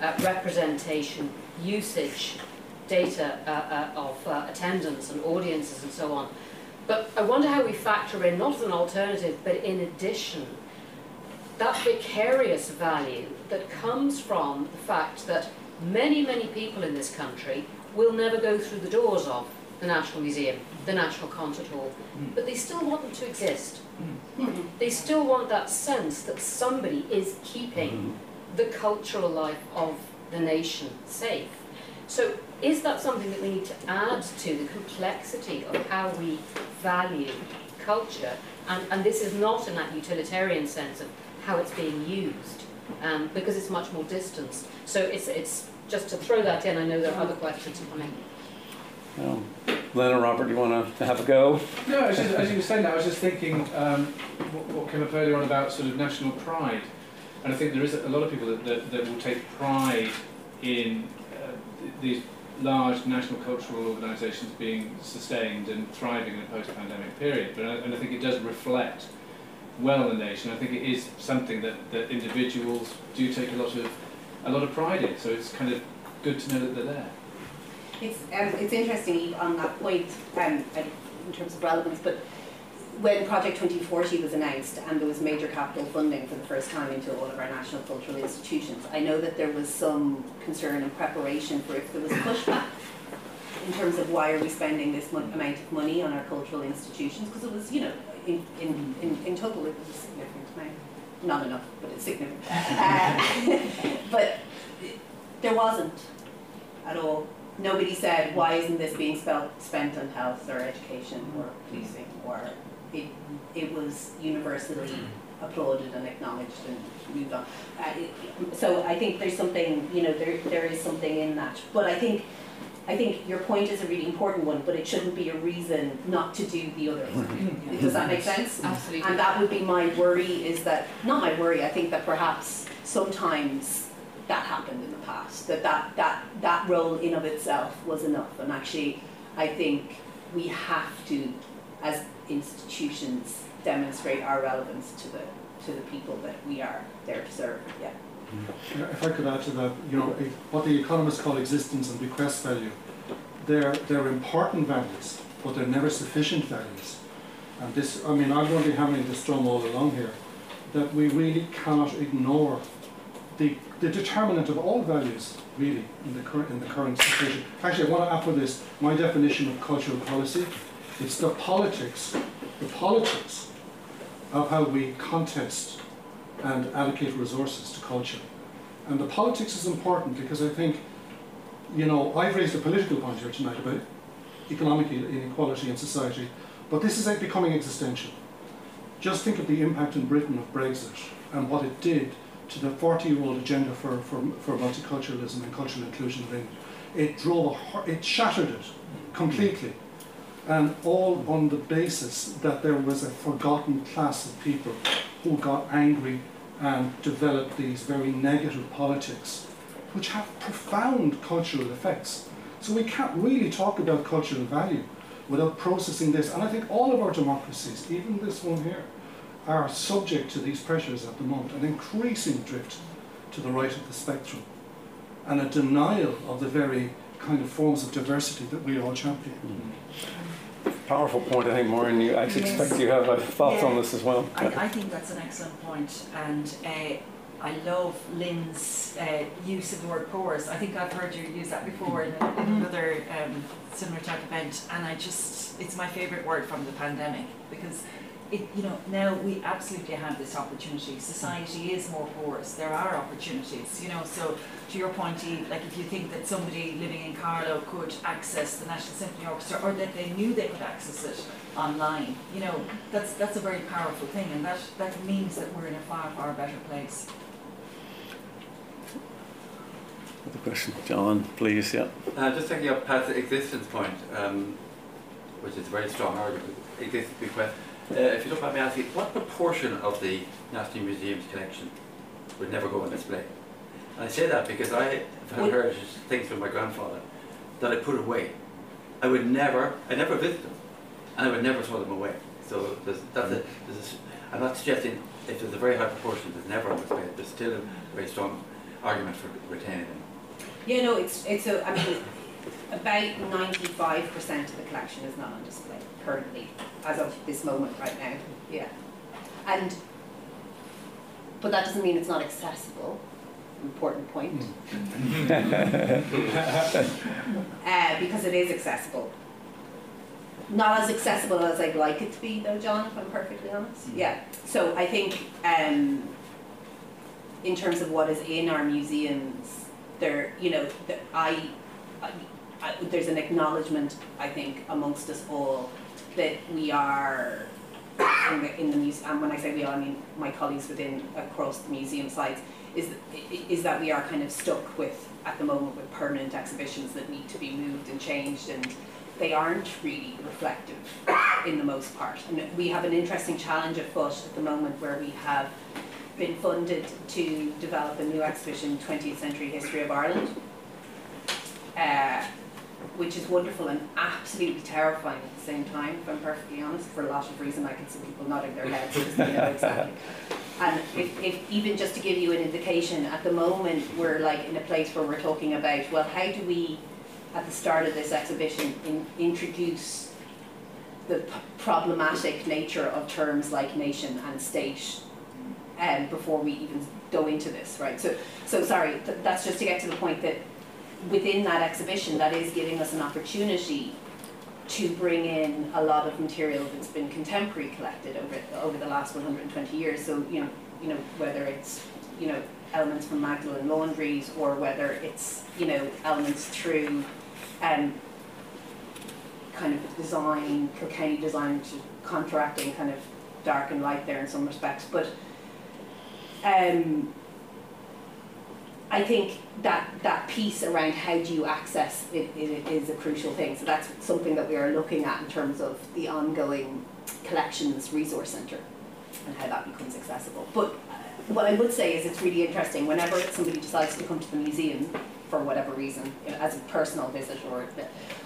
Speaker 10: uh, representation, usage, data uh, uh, of uh, attendance and audiences and so on. But I wonder how we factor in, not as an alternative, but in addition, that vicarious value that comes from the fact that many, many people in this country will never go through the doors of the National Museum, the National Concert Hall, but they still want them to exist. They still want that sense that somebody is keeping the cultural life of the nation safe. So is that something that we need to add to the complexity of how we value culture? And, and this is not in that utilitarian sense of how it's being used, um, because it's much more distanced. So it's, it's just to throw that in, I know there are other questions coming.
Speaker 5: Um, Len or Robert, do you want to have a go?
Speaker 8: No, as you, as you were saying that, I was just thinking um, what, what came up earlier on about sort of national pride. And I think there is a lot of people that, that, that will take pride in uh, these large national cultural organisations being sustained and thriving in a post-pandemic period. But I, and I think it does reflect well the nation. I think it is something that, that individuals do take a lot of a lot of pride in. So it's kind of good to know that they're there.
Speaker 9: It's um, it's interesting on that point um, in terms of relevance, but when Project 2040 was announced and there was major capital funding for the first time into all of our national cultural institutions, I know that there was some concern and preparation for if there was pushback in terms of why are we spending this amount of money on our cultural institutions, because it was, you know, in, in, in, in total it was a significant amount. Not enough, but it's significant. Uh, but there wasn't at all nobody said, why isn't this being spelt, spent on health or education or policing or it, it was universally applauded and acknowledged and moved on. Uh, it, so I think there's something, you know, there, there is something in that. But I think, I think your point is a really important one, but it shouldn't be a reason not to do the others. Does that make sense?
Speaker 10: Absolutely.
Speaker 9: And that would be my worry is that, not my worry, I think that perhaps sometimes that happened in the past, that that, that that role in of itself was enough. And actually, I think we have to, as institutions, demonstrate our relevance to the to the people that we are there to serve. Yeah. Mm-hmm.
Speaker 6: If I could add to that, you know, what the economists call existence and bequest value, they're, they're important values, but they're never sufficient values. And this, I mean, I'm going to be hammering this drum all along here, that we really cannot ignore the, the determinant of all values, really, in the, current in the current situation. Actually, I want to add this my definition of cultural policy. It's the politics, the politics of how we contest and allocate resources to culture. And the politics is important because I think, you know, I've raised a political point here tonight about economic inequality in society, but this is becoming existential. Just think of the impact in Britain of Brexit and what it did to the 40-year-old agenda for, for, for multiculturalism and cultural inclusion in England. It drove a, it shattered it completely, and all on the basis that there was a forgotten class of people who got angry and developed these very negative politics, which have profound cultural effects. So we can't really talk about cultural value without processing this. And I think all of our democracies, even this one here, are subject to these pressures at the moment, an increasing drift to the right of the spectrum, and a denial of the very kind of forms of diversity that we all champion.
Speaker 5: Powerful point, I think, Maureen, you, I
Speaker 7: Yes.
Speaker 5: expect you have thoughts on this as well.
Speaker 7: I, I think that's an excellent point, and uh, I love Lynn's uh, use of the word pores. I think I've heard you use that before in, a, in another um, similar type event, and I just, it's my favourite word from the pandemic because it, you know, now we absolutely have this opportunity. Society is more porous. There are opportunities, you know. So, to your point, Eve, like if you think that somebody living in Carlow could access the National Symphony Orchestra, or that they knew they could access it online, you know, that's that's a very powerful thing, and that that means that we're in a far far better place.
Speaker 5: Another question, John, please, yeah.
Speaker 11: Uh, just taking up Pat's existence point, um, which is a very strong argument, existence because uh, if you look at me asking, what proportion of the National Museum's collection would never go on display? And I say that because I have heard things from my grandfather that I put away. I would never, I never visit them, and I would never throw them away. So there's, that's a, there's a I'm not suggesting if there's a very high proportion that's never on display, there's still a very strong argument for retaining them.
Speaker 9: Yeah, no, it's, it's a, I mean, about ninety-five percent of the collection is not on display currently, as of this moment right now, yeah. And, but that doesn't mean it's not accessible, important point. Uh, because it is accessible. Not as accessible as I'd like it to be though, John, if I'm perfectly honest, yeah. So I think, um, in terms of what is in our museums, there, you know, the, I, I, I, there's an acknowledgement, I think, amongst us all that we are in the, in the museum, and when I say we I mean my colleagues within, across the museum sites, is, is that we are kind of stuck with, at the moment, with permanent exhibitions that need to be moved and changed, and they aren't really reflective in the most part. And we have an interesting challenge afoot at the moment where we have been funded to develop a new exhibition, 20th Century History of Ireland, uh, which is wonderful and absolutely terrifying at the same time, if I'm perfectly honest, for a lot of reasons. I can see people nodding their heads because they know exactly. And if, if, even just to give you an indication, at the moment we're like in a place where we're talking about, well, how do we, at the start of this exhibition, in, introduce the p- problematic nature of terms like nation and state um, before we even go into this, right? So, so sorry, th- that's just to get to the point that within that exhibition, that is giving us an opportunity to bring in a lot of material that's been contemporary collected over over the last 120 years. So you know, you know whether it's you know elements from Magdalen laundries or whether it's you know elements through um, kind of design, Kilkenny design, to contracting kind of dark and light there in some respects, but. Um, I think that that piece around how do you access it, it is a crucial thing. So that's something that we are looking at in terms of the ongoing collections resource centre and how that becomes accessible. But uh, what I would say is it's really interesting whenever somebody decides to come to the museum for whatever reason, you know, as a personal visit or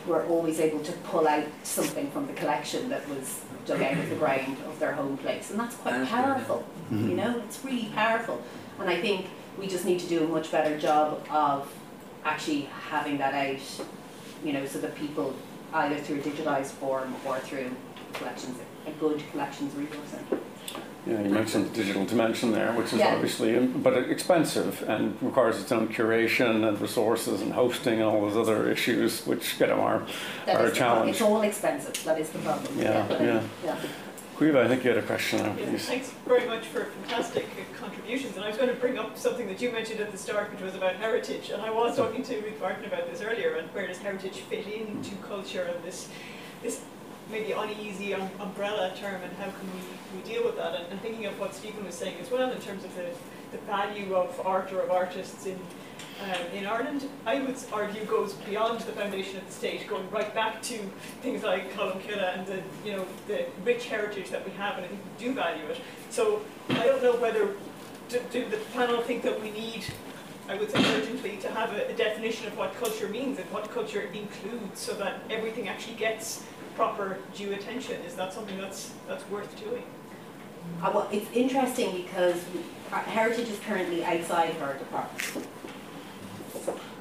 Speaker 9: we're always able to pull out something from the collection that was dug out of the ground of their home place. And that's quite powerful. You know, it's really powerful. And I think we just need to do a much better job of actually having that out, you know, so that people either through a digitized form or through collections, a good collections resource centre.
Speaker 5: Yeah, you mentioned the digital dimension there, which is
Speaker 9: Yeah.
Speaker 5: obviously, um, but expensive and requires its own curation and resources and hosting and all those other issues, which get our,
Speaker 9: That
Speaker 5: are a challenge.
Speaker 9: It's all expensive, that is the problem.
Speaker 5: Yeah,
Speaker 9: um,
Speaker 5: yeah.
Speaker 9: yeah.
Speaker 5: Quiva, I think you had a question now,
Speaker 12: Yeah, thanks very much for fantastic contributions. And I was going to bring up something that you mentioned at the start, which was about heritage. And I was talking to Ruth Martin about this earlier, and where does heritage fit into culture and this, this maybe uneasy um, umbrella term, and how can we, we deal with that? And, and thinking of what Stephen was saying as well in terms of the, the value of art or of artists in um, in Ireland, I would argue goes beyond the foundation of the state, going right back to things like Colmcille and the you know the rich heritage that we have, and I think we do value it. So I don't know whether do, do the panel think that we need, I would say urgently, to have a, a definition of what culture means and what culture includes, so that everything actually gets proper due attention. Is that something that's that's worth doing?
Speaker 9: Uh, well, it's interesting because heritage is currently outside of our department.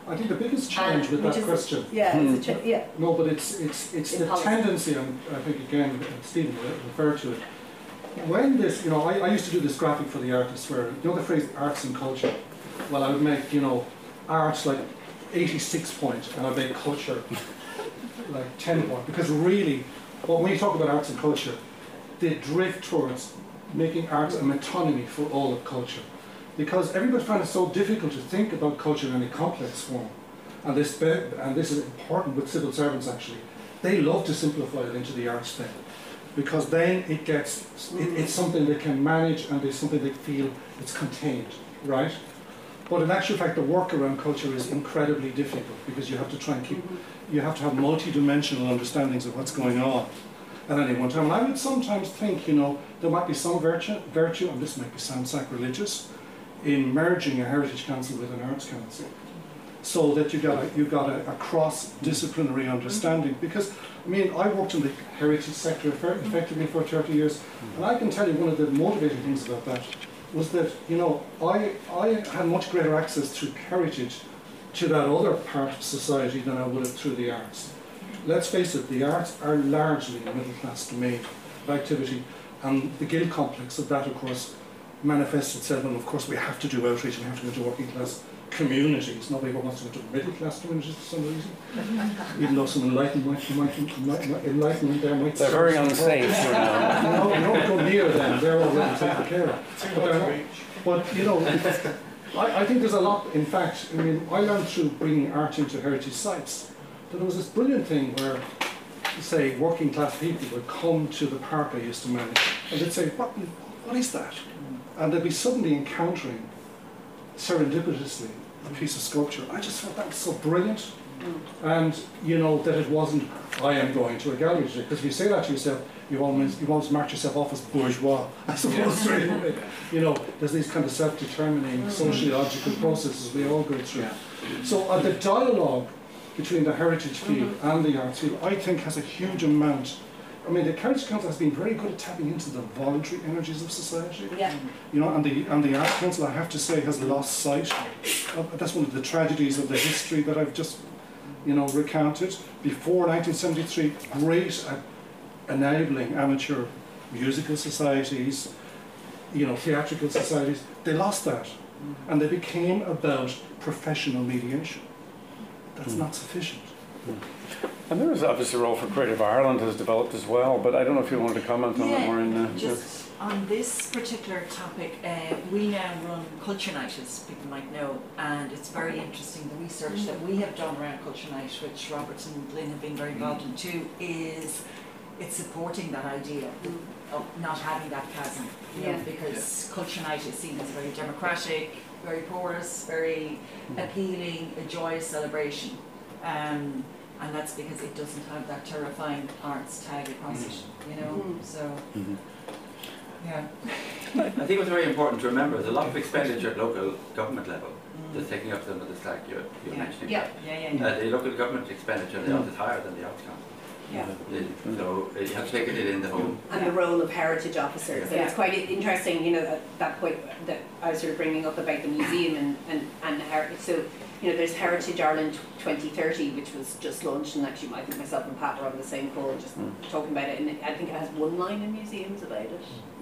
Speaker 6: I think the biggest uh, challenge with
Speaker 9: Which
Speaker 6: that
Speaker 9: is-
Speaker 6: question.
Speaker 9: Yeah, it's a hmm. ch- yeah.
Speaker 6: No, but it's it's it's
Speaker 9: In
Speaker 6: the
Speaker 9: policy.
Speaker 6: tendency, and I think again Stephen referred to it. When this, you know, I, I used to do this graphic for the artists where you know the phrase arts and culture. Well, I would make you know arts like 86 points point, and I'd make culture like 10 point because really, well, when you talk about arts and culture, they drift towards making arts a metonymy for all of culture. Because everybody finds it so difficult to think about culture in a complex form. And this, and this is important with civil servants actually. They love to simplify it into the arts thing. Because then it gets, it, it's something they can manage and it's something they feel it's contained, right? But in actual fact, the work around culture is incredibly difficult because you have to try and keep, you have to have multi-dimensional understandings of what's going on at any one time. And I would sometimes think, you know, there might be some virtue, virtue, and this might be sound sacrilegious, in merging a heritage council with an arts council, so that you got a, you got a, a cross-disciplinary understanding. Because I mean, I worked in the heritage sector effectively for 30 years, and I can tell you one of the motivating things about that was that you know I I had much greater access through heritage to that other part of society than I would have through the arts. Let's face it, the arts are largely a middle class domain of activity, and the guild complex of that, of course, manifests itself. And of course, we have to do outreach and we have to go to working class communities. Nobody wants to go to middle class communities for some reason, even though some enlightenment, might, might, might, enlightenment there might.
Speaker 5: They're very unsafe, you know.
Speaker 6: No, don't go near them. They're already taken care of. But, they're but you know, I, I think there's a lot. In fact, I mean, I learned through bringing art into heritage sites that there was this brilliant thing where, say, working class people would come to the park I used to manage, and they'd say, "What, what is that?" And they'd be suddenly encountering, serendipitously, a piece of sculpture. I just thought that was so brilliant. Mm. And you know that it wasn't. I am going to a gallery today because if you say that to yourself, you almost you always mark yourself off as bourgeois. I suppose away. You know, there's these kind of self-determining mm. sociological processes we all go through. So uh, the dialogue between the heritage field mm-hmm. and the arts field, I think, has a huge amount. I mean, the Heritage Council has been very good at tapping into the voluntary energies of society.
Speaker 9: Yeah.
Speaker 6: You know, and the and the Arts Council, I have to say, has lost sight. Of, that's one of the tragedies of the history that I've just, you know, recounted. Before 1973, great at enabling amateur musical societies, you know, theatrical societies. They lost that, mm-hmm. and they became about professional mediation. That's mm. not sufficient. Mm.
Speaker 5: And there is obviously a role for Creative Ireland has developed as well, but I don't know if you wanted to comment on that more in uh,
Speaker 7: just on this particular topic, uh, we now run Culture Night, as people might know, and it's very interesting. The research that we have done around Culture Night, which Robert and Lynn have been very involved in too, is it's supporting that idea of not having that chasm, you know,
Speaker 9: Yeah.
Speaker 7: because Culture Night is seen as very democratic, very porous, very appealing, a joyous celebration. Um, and that's because it doesn't have that terrifying arts tag across it, you know.
Speaker 9: Mm.
Speaker 7: So, yeah.
Speaker 11: I think what's very important to remember is a lot of expenditure at local government level that's taking up some of the slack you're, you're
Speaker 7: Yeah.
Speaker 11: mentioning.
Speaker 9: Yeah.
Speaker 7: Yeah, yeah, yeah.
Speaker 11: Uh, the local government expenditure in the
Speaker 6: Mm.
Speaker 11: is higher than the arts council.
Speaker 7: Yeah.
Speaker 11: So uh, you have to take it in the whole.
Speaker 9: and the role of heritage officers. And it's quite interesting, you know, that, that point that I was sort of bringing up about the museum and, and, and heritage. So, you know, there's Heritage Ireland 2030, which was just launched, and actually, I think myself and Pat were on the same call just talking about it. And I think it has one line in museums about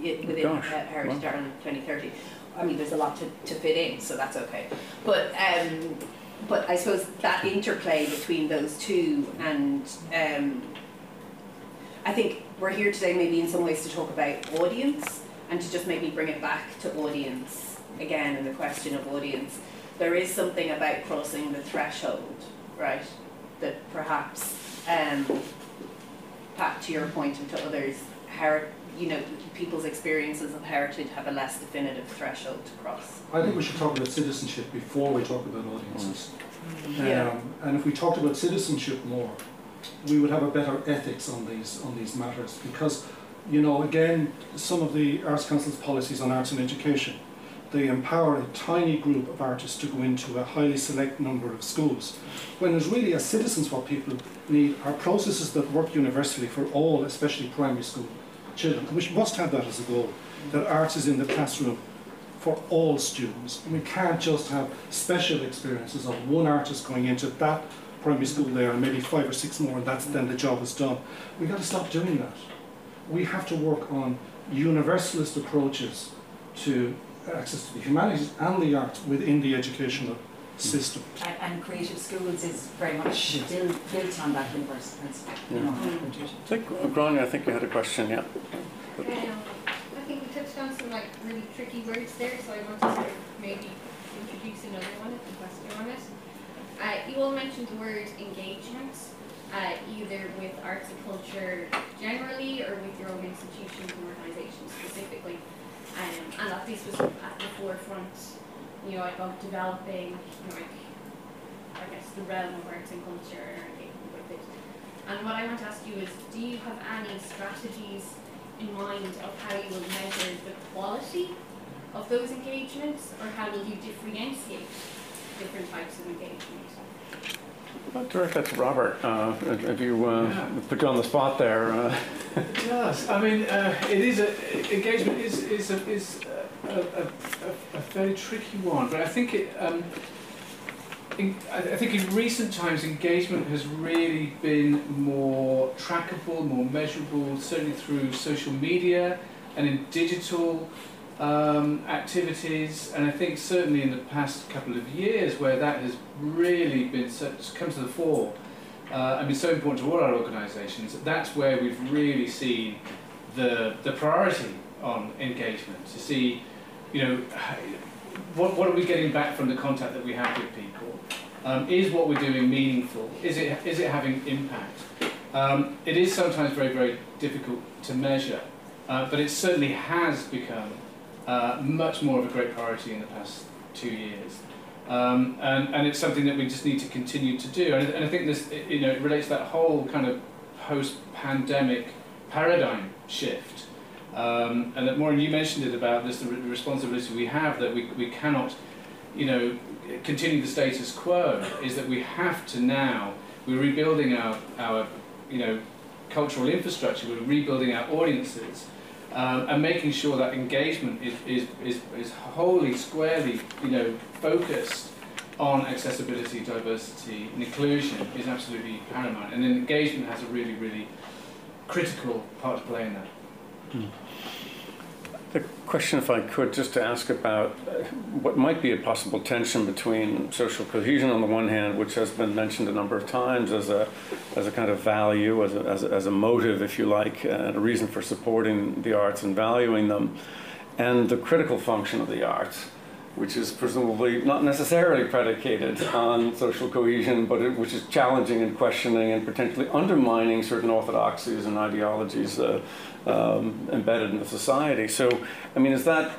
Speaker 9: it within
Speaker 5: Gosh,
Speaker 9: uh, Heritage
Speaker 5: wow.
Speaker 9: Ireland 2030. I mean, there's a lot to, to fit in, so that's okay. But um, but I suppose that interplay between those two and um, I think we're here today maybe in some ways to talk about audience and to just maybe bring it back to audience again and the question of audience. There is something about crossing the threshold, right? That perhaps, um, Pat, to your point and to others, her, you know, people's experiences of heritage have a less definitive threshold to cross.
Speaker 6: I think we should talk about citizenship before we talk about audiences.
Speaker 9: Yeah.
Speaker 6: Um, and if we talked about citizenship more, we would have a better ethics on these on these matters because, you know, again, some of the Arts Council's policies on arts and education, they empower a tiny group of artists to go into a highly select number of schools. When there's really, as citizens, what people need are processes that work universally for all, especially primary school children. And we must have that as a goal, that arts is in the classroom for all students. And we can't just have special experiences of one artist going into that primary school there and maybe five or six more and that's then the job is done. We've got to stop doing that. We have to work on universalist approaches to access to the humanities and the arts within the educational system.
Speaker 7: And, and creative schools is very much
Speaker 6: Yes.
Speaker 7: built, built on that universal principle. You know.
Speaker 5: I think, Grania, I think you had a question, yeah.
Speaker 13: Um, I think we touched on some like really tricky words there, so I want to sort of maybe introduce another one if you question on it. Uh, you all mentioned the word engagement, uh, either with arts and culture generally or with your own institutions and organisations specifically. Um, and that this was at the forefront, you know, like of developing, you know, like, I guess the realm of arts and culture and engagement with it. And what I want to ask you is, do you have any strategies in mind of how you will measure the quality of those engagements, or how will you differentiate different types of engagement?
Speaker 5: I'll direct that to Robert. Uh, if you uh,
Speaker 8: Yeah.
Speaker 5: put you on the spot there. Uh,
Speaker 8: It does. I mean, uh, it is a engagement is is a, is a, a, a, fairly tricky one, but I think it. Um, in, I think in recent times, engagement has really been more trackable, more measurable, certainly through social media and in digital um, activities. And I think certainly in the past couple of years, where that has really been so, come to the fore uh, and been so important to all our organisations, that's where we've really seen the, the priority on engagement, to see, you know, what, what are we getting back from the contact that we have with people? Um, is what we're doing meaningful? Is it, is it having impact? Um, it is sometimes very, very difficult to measure, uh, but it certainly has become uh, much more of a great priority in the past two years. Um, and, and it's something that we just need to continue to do. And, and I think this, you know, it relates to that whole kind of post-pandemic paradigm shift. Um, and that Maureen, you mentioned it about this, the re- responsibility we have that we, we cannot, you know, continue the status quo, is that we have to now, we're rebuilding our, our you know, cultural infrastructure, we're rebuilding our audiences, um, and making sure that engagement is, is, is, is wholly, squarely, you know, focused on accessibility, diversity, and inclusion is absolutely paramount. And then engagement has a really, really critical part to play in that.
Speaker 5: The question, if I could, just to ask about uh, what might be a possible tension between social cohesion on the one hand, which has been mentioned a number of times as a, as a kind of value, as a, as a, as a motive, if you like, and a reason for supporting the arts and valuing them, and the critical function of the arts, which is presumably not necessarily predicated on social cohesion, but it, which is challenging and questioning and potentially undermining certain orthodoxies and ideologies uh, um, embedded in the society. So, I mean, is that,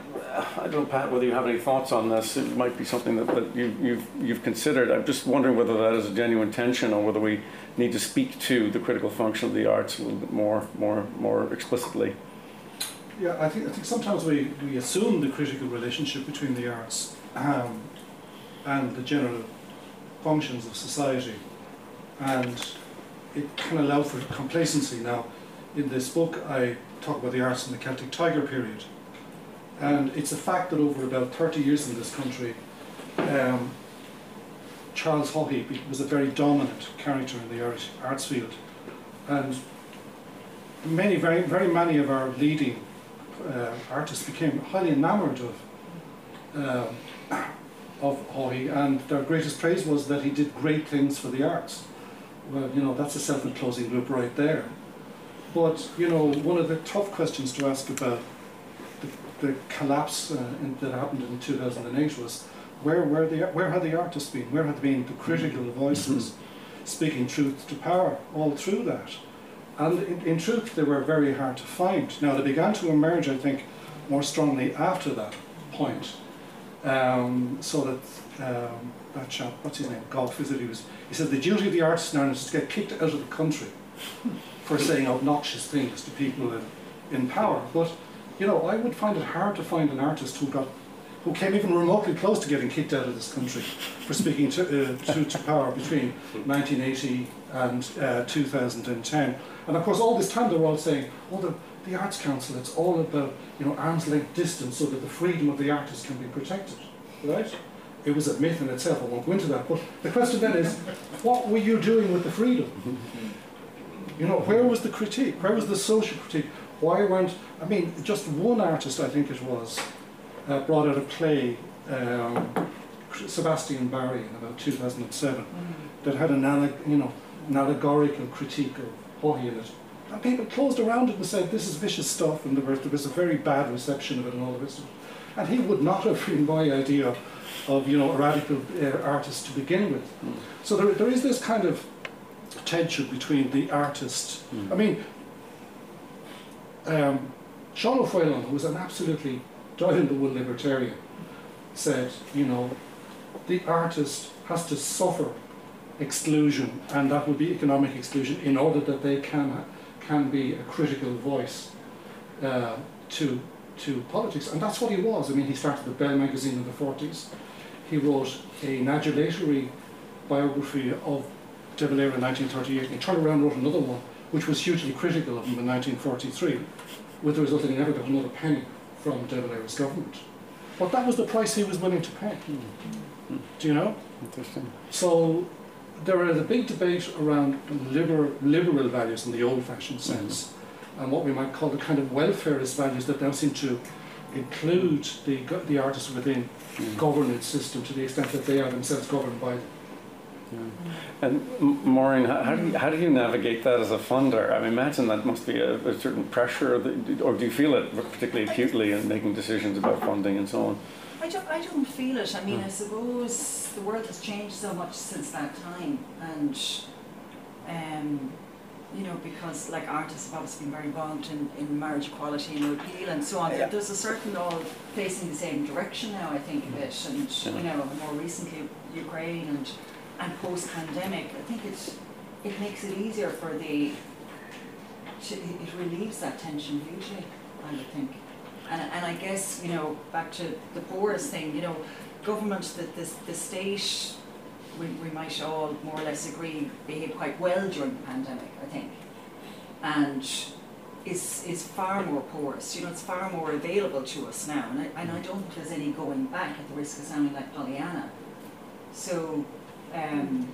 Speaker 5: I don't know, Pat, whether you have any thoughts on this. It might be something that, that you, you've, you've considered. I'm just wondering whether that is a genuine tension or whether we need to speak to the critical function of the arts a little bit more, more, more explicitly.
Speaker 6: Yeah, I think, I think sometimes we, we assume the critical relationship between the arts um, and the general functions of society, and it can allow for complacency. Now, in this book, I talk about the arts in the Celtic Tiger period, and it's a fact that over about 30 years in this country, um, Charles Haughey was a very dominant character in the art, arts field, and many, very, very many of our leading uh, artists became highly enamoured of um, of Haughey, and their greatest praise was that he did great things for the arts. Well, you know, that's a self-enclosing loop right there. But you know, one of the tough questions to ask about the, the collapse uh, in, that happened in 2008 was where were the where had the artists been? Where had been the critical voices speaking truth to power all through that? And in, in truth, they were very hard to find. Now, they began to emerge, I think, more strongly after that point. Um, so that um, that chap, what's his name, Golf, is it? He was. He said the duty of the artist now is to get kicked out of the country for saying obnoxious things to people in, in power. But you know, I would find it hard to find an artist who got who came even remotely close to getting kicked out of this country for speaking to, uh, to, to power between 1980 and uh, 2010. And of course, all this time they were all saying, "Oh, the, the Arts Council, it's all about you know arm's length distance so that the freedom of the artist can be protected, right? It was a myth in itself. I won't go into that. But the question then is, what were you doing with the freedom? You know, where was the critique? Where was the social critique? Why weren't I mean, just one artist, I think it was, uh, brought out a play, um, Sebastian Barry, in about 2007, that had an you know an allegorical critique of Haughey. And people closed around it and said, this is vicious stuff, and there was, there was a very bad reception of it and all the rest of it. And he would not have been my idea of, you know, a radical uh, artist to begin with. So there, there is this kind of tension between the artist. I mean, um, Sean O'Faolain, who was an absolutely dyed-in-the-wool libertarian, said, you know, the artist has to suffer exclusion, and that would be economic exclusion, in order that they can can be a critical voice uh, to to politics, and that's what he was. I mean, he started the Bell magazine in the forties. He wrote an adulatory biography of De Valera in 1938, and he turned around and wrote another one, which was hugely critical of him in 1943, with the result that he never got another penny from De Valera's government. But that was the price he was willing to pay. Do you know?
Speaker 5: Interesting.
Speaker 6: So there is a big debate around liberal, liberal values in the old-fashioned mm-hmm. sense, and what we might call the kind of welfarist values that now seem to include the, the artists within mm. governance system to the extent that they are themselves governed by them.
Speaker 5: And M- Maureen, how how do you, how do you navigate that as a funder? I mean, imagine that must be a, a certain pressure, or do you feel it particularly acutely in making decisions about funding and so on?
Speaker 7: I don't, I don't feel it. I mean, I suppose the world has changed so much since that time, and um, you know, because like artists have obviously been very involved in, in marriage equality and repeal and so on.
Speaker 5: Yeah.
Speaker 7: There's a certain all facing the same direction now. I think of it, and you know, more recently Ukraine and and post pandemic. I think it it makes it easier for the to, it relieves that tension hugely. I would think. And, and I guess, you know, back to the poorest thing, you know, government, the, the, the state, we, we might all more or less agree, behaved quite well during the pandemic, I think. And is, is far more porous, you know, it's far more available to us now. And I, and I don't think there's any going back at the risk of sounding like Pollyanna. So, um,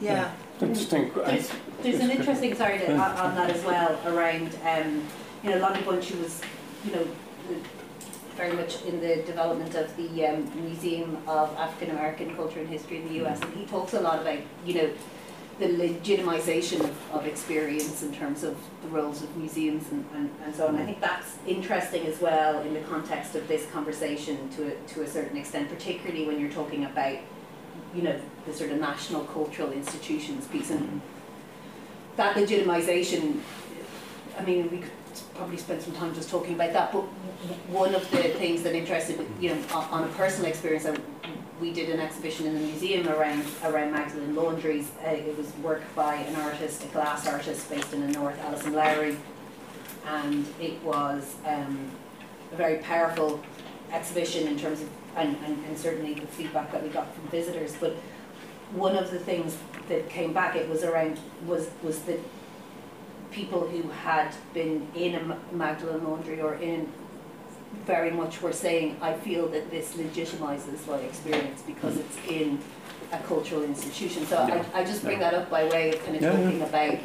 Speaker 7: yeah.
Speaker 5: Interesting.
Speaker 9: There's, there's an interesting, sorry, to, on, on that as well, around, um, you know, Lonnie Bunch, who was, you know, very much in the development of the um, Museum of African American Culture and History in the US, and he talks a lot about, you know, the legitimization of, of experience in terms of the roles of museums and, and, and so on. I think that's interesting as well in the context of this conversation to a, to a certain extent, particularly when you're talking about, you know, the sort of national cultural institutions piece. And that legitimization, I mean, we could probably spend some time just talking about that, but one of the things that interested, you know, on, a personal experience, I, we did an exhibition in the museum around around Magdalene Laundries. Uh, it was work by an artist, a glass artist based in the north, Alison Lowry, and it was um, a very powerful exhibition in terms of, and, and, and certainly the feedback that we got from visitors. But one of the things that came back, it was around, was was that people who had been in a Magdalene Laundry or in very much were saying, I feel that this legitimizes my experience because it's in a cultural institution. So I, I just bring that up by way of kind of
Speaker 5: Yeah, yeah.
Speaker 9: talking about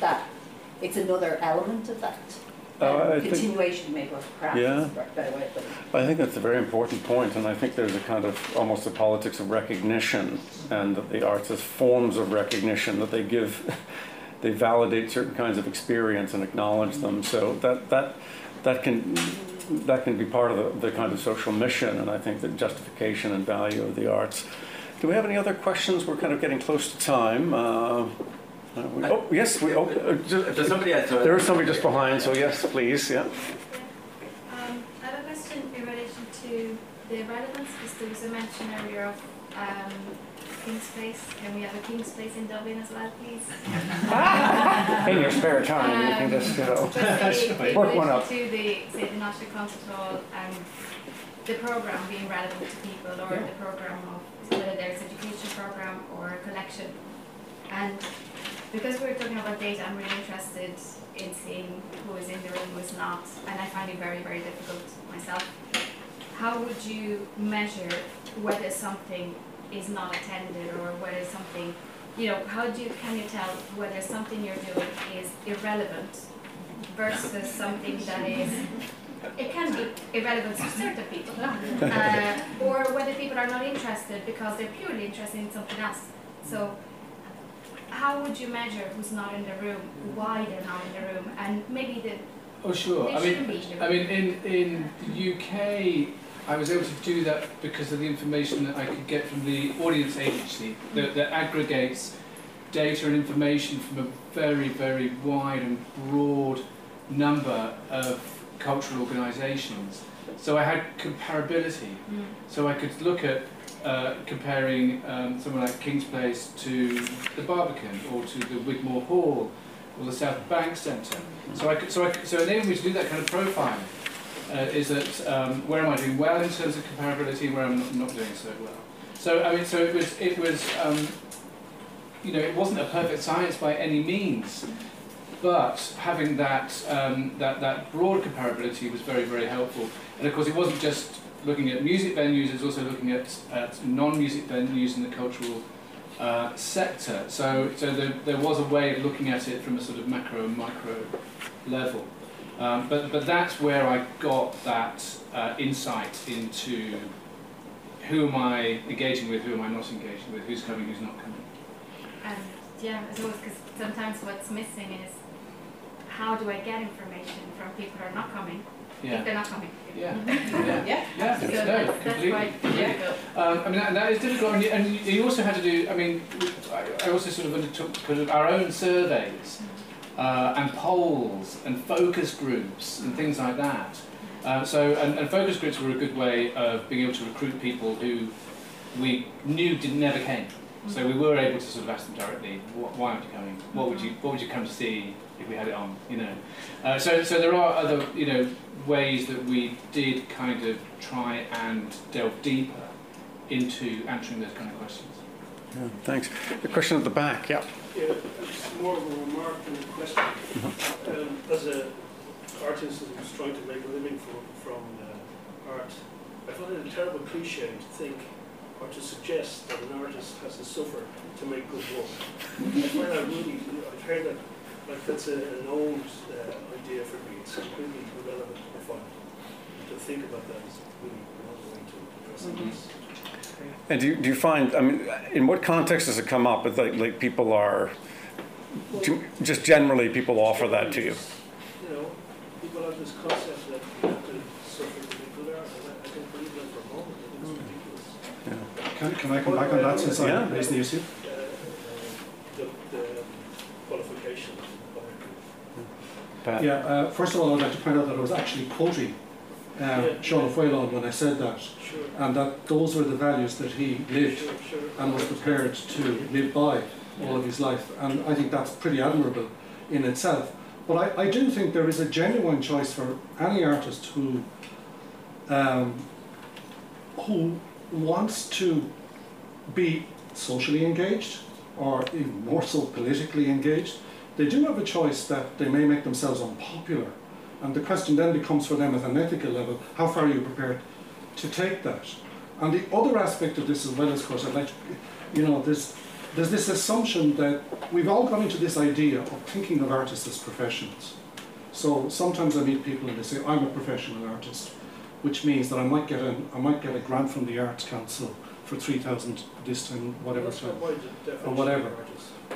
Speaker 9: that. It's another element of that.
Speaker 5: Uh, I think-
Speaker 9: continuation, maybe, perhaps,
Speaker 5: Yeah.
Speaker 9: is a better way of putting it.
Speaker 5: I think that's a very important point, and I think there's a kind of almost a politics of recognition, and that the arts as forms of recognition that they give, they validate certain kinds of experience and acknowledge them. So that that that can that can be part of the, the kind of social mission, and I think the justification and value of the arts. Do we have any other questions? We're kind of getting close to time. Uh, uh, we- oh yes, we. Oh, uh, ju-
Speaker 11: There's somebody else.
Speaker 5: there is somebody just behind, so yes, please, yeah.
Speaker 13: Um, I have a question in relation to the relevance, because there was a mention earlier of um, Kings Place. Can we have a Kings Place in Dublin as well, please?
Speaker 5: In your spare time, you can just, you know,
Speaker 13: Just the- in
Speaker 5: work one
Speaker 13: relation
Speaker 5: up.
Speaker 13: To the, say, the National Concert Hall and the programme being relevant to people, or the programme of, whether there's education programme or a collection. And because we're talking about data, I'm really interested in seeing who is in the room, who is not, and I find it very, very difficult myself. How would you measure whether something is not attended or whether something, you know, how do you, can you tell whether something you're doing is irrelevant versus something that is, it can be irrelevant to certain people, uh, or whether people are not interested because they're purely interested in something else. So how would you measure who's not in the room, why they're not in the room, and maybe the
Speaker 8: Oh, sure. I mean,
Speaker 13: be in the
Speaker 8: I mean, in, in the UK, I was able to do that because of the information that I could get from the audience agency that, that aggregates data and information from a very, very wide and broad number of cultural organisations. So I had comparability. So I could look at uh, comparing um, someone like Kings Place to the Barbican or to the Wigmore Hall or the South Bank Centre. So I could, so I could, so enabling me to do that kind of profiling uh, is that um, where am I doing well in terms of comparability, where I'm not, not doing so well. So I mean, so it was it was um, you know it wasn't a perfect science by any means, but having that um, that that broad comparability was very very helpful. And of course, it wasn't just looking at music venues; it was also looking at, at non-music venues in the cultural uh, sector. So, so there, there was a way of looking at it from a sort of macro and micro level. Um, but, but that's where I got that uh, insight into who am I engaging with, who am I not engaging with, who's coming, who's not coming.
Speaker 13: And yeah, as always, because sometimes what's missing is how do I get information from people who are not coming
Speaker 8: Yeah.
Speaker 13: if they're not coming?
Speaker 8: Yeah.
Speaker 13: yeah,
Speaker 8: Yeah,
Speaker 13: So
Speaker 8: no,
Speaker 13: that's, that's
Speaker 8: completely.
Speaker 13: quite
Speaker 8: Yeah. Um, I mean, that, that is difficult, and you, and you- you also had to do, I mean, I, I also sort of undertook kind of our own surveys uh, and polls and focus groups and things like that. Uh, so, and, and focus groups were a good way of being able to recruit people who we knew didn't never came. So we were able to sort of ask them directly, why aren't you coming? What would you, what would you come to see if we had it on? You know. Uh, so, so there are other, you know, ways that we did kind of try and delve deeper into answering those kind of questions.
Speaker 5: Yeah, thanks. The question at the back, yeah.
Speaker 14: Yeah, it's more of a remark than a question. Um, as an artist who's trying to make a living from, from uh, art, I find it a terrible cliche to think or to suggest that an artist has to suffer to make good work. I find that really, I've heard that, like that's a, an old uh, idea for me. It's completely irrelevant, I find. To think about that is really another way to address this.
Speaker 5: And do you, do you find, I mean, in what context does it come up? It's like, like people are, do, just generally people offer that to you?
Speaker 14: You know, people have this concept that you have to suffer to be good art, and I, I don't believe that for a moment. I think it's ridiculous.
Speaker 6: Can, can I come back on that since I
Speaker 5: Yeah.
Speaker 6: raised the issue?
Speaker 14: Uh, uh, the, the qualifications.
Speaker 5: Pat?
Speaker 6: Yeah, uh, first of all, I'd like to point out that I was actually quoting uh. Sean O'Faolain when I said that,
Speaker 14: Sure.
Speaker 6: and that those were the values that he lived
Speaker 14: Sure, sure.
Speaker 6: and was prepared to live by all of his life. And I think that's pretty admirable in itself. But I, I do think there is a genuine choice for any artist who um, who wants to be socially engaged or even more so politically engaged. They do have a choice that they may make themselves unpopular. And the question then becomes for them at an ethical level, how far are you prepared to take that? And the other aspect of this as well, of course, I'd like to, you know, there's, there's this assumption that we've all gone into this idea of thinking of artists as professionals. So sometimes I meet people and they say, I'm a professional artist, which means that I might get a, I might get a grant from the Arts Council for 3,000 this time, whatever time,
Speaker 14: not my de- definition
Speaker 6: or whatever.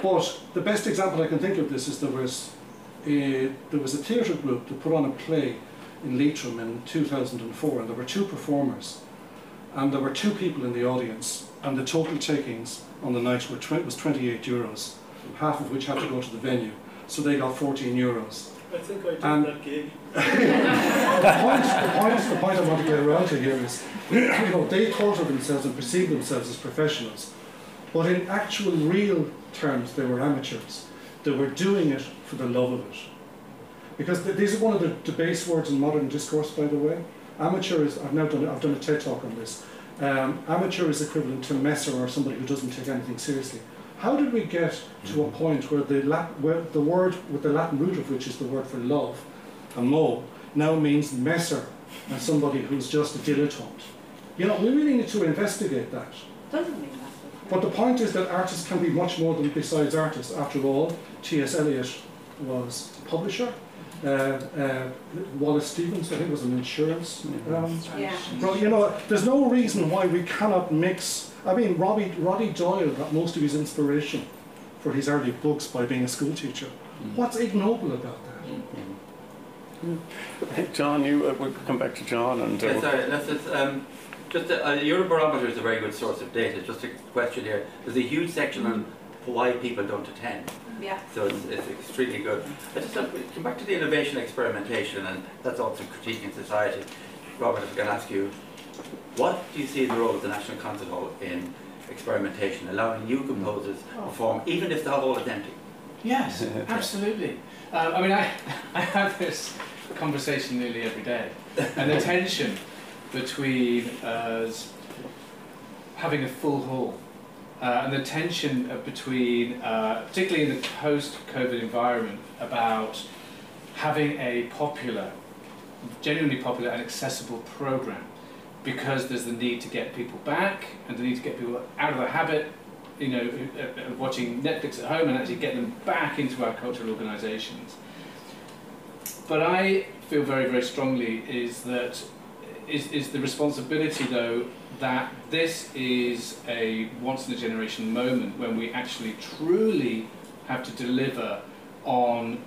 Speaker 6: But the best example I can think of this is there was a, there was a theatre group that put on a play in Leitrim in 2004, and there were two performers, and there were two people in the audience, and the total takings on the night were tw- was 28 euros, half of which had to go to the venue, so they got 14 euros.
Speaker 14: I think I did
Speaker 6: And-
Speaker 14: that gig.
Speaker 6: the, point, the, point, the point I want to get around to here is, you know, they thought of themselves and perceived themselves as professionals, but in actual real terms, they were amateurs. They were doing it for the love of it. Because th- these are one of the, the base words in modern discourse, by the way. Amateur is, I've now done, I've done a TED talk on this. Um, amateur is equivalent to messer or somebody who doesn't take anything seriously. how did we get to a point where the, Lat- where the word with the Latin root of which is the word for love, amo, now means messer, and somebody who's just a dilettante? You know, we really need to investigate that.
Speaker 9: Doesn't mean that.
Speaker 6: But the point is that artists can be much more than besides artists. After all, T.S. Eliot was a publisher. Uh, uh, Wallace Stevens, I think, was an insurance. Um,
Speaker 9: Yeah.
Speaker 6: well, you know, there's no reason why we cannot mix. I mean, Robbie, Roddy Doyle got most of his inspiration for his early books by being a school teacher. What's ignoble about that?
Speaker 5: Hey, John, you, uh, we'll come back to John and. uh,
Speaker 11: Yeah, sorry, that's, it's, um, just a, a Eurobarometer is a very good source of data. Just a question here. There's a huge section on why people don't attend.
Speaker 9: Yeah.
Speaker 11: So it's, it's extremely good. I just have, come back to the innovation experimentation, and that's also critiquing society. Robert, if I can ask you, what do you see the role of the National Concert Hall in experimentation, allowing new composers to perform, even if the hall is empty?
Speaker 8: Yes, absolutely. Uh, I mean, I, I have this conversation nearly every day, and the tension between us having a full hall uh, and the tension uh, between, uh, particularly in the post-COVID environment, about having a popular, genuinely popular and accessible program because there's the need to get people back and the need to get people out of the habit you know, of- of watching Netflix at home and actually get them back into our cultural organisations. But I feel very, very strongly is that is, is the responsibility though that this is a once in a generation moment when we actually truly have to deliver on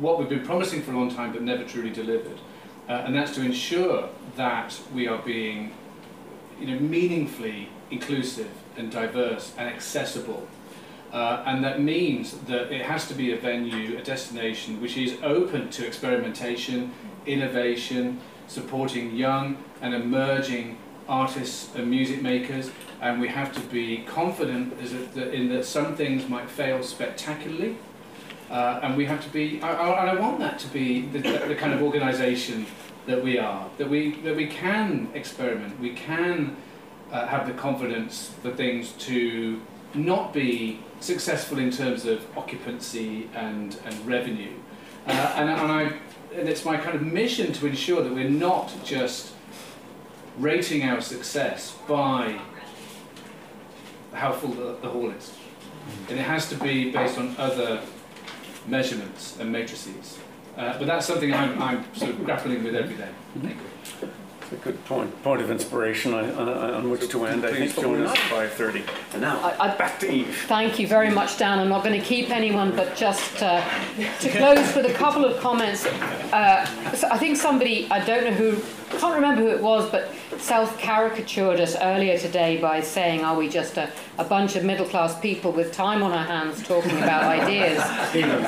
Speaker 8: what we've been promising for a long time but never truly delivered. Uh, and that's to ensure that we are being you know, meaningfully inclusive and diverse and accessible. Uh, and that means that it has to be a venue, a destination which is open to experimentation, innovation, supporting young and emerging artists and music makers. And we have to be confident in that some things might fail spectacularly. Uh, and we have to be, I, I, and I want that to be the, the kind of organisation that we are, that we, that we can experiment, we can uh, have the confidence for things to not be successful in terms of occupancy and, and revenue. Uh, and, and, I, and it's my kind of mission to ensure that we're not just rating our success by how full the, the hall is. And it has to be based on other measurements and matrices. Uh, but that's something I'm, I'm sort of grappling with every day. Thank you.
Speaker 5: It's a good point, point of inspiration on, on, on which to end. I think join us at 5.30. And now,
Speaker 10: I, I,
Speaker 5: back to Eve.
Speaker 10: Thank you very much, Dan. I'm not going to keep anyone, but just uh, to close with a couple of comments. Uh, so I think somebody, I don't know who, I can't remember who it was, but self caricatured us earlier today by saying, Are we just a, a bunch of middle class people with time on our hands talking about ideas?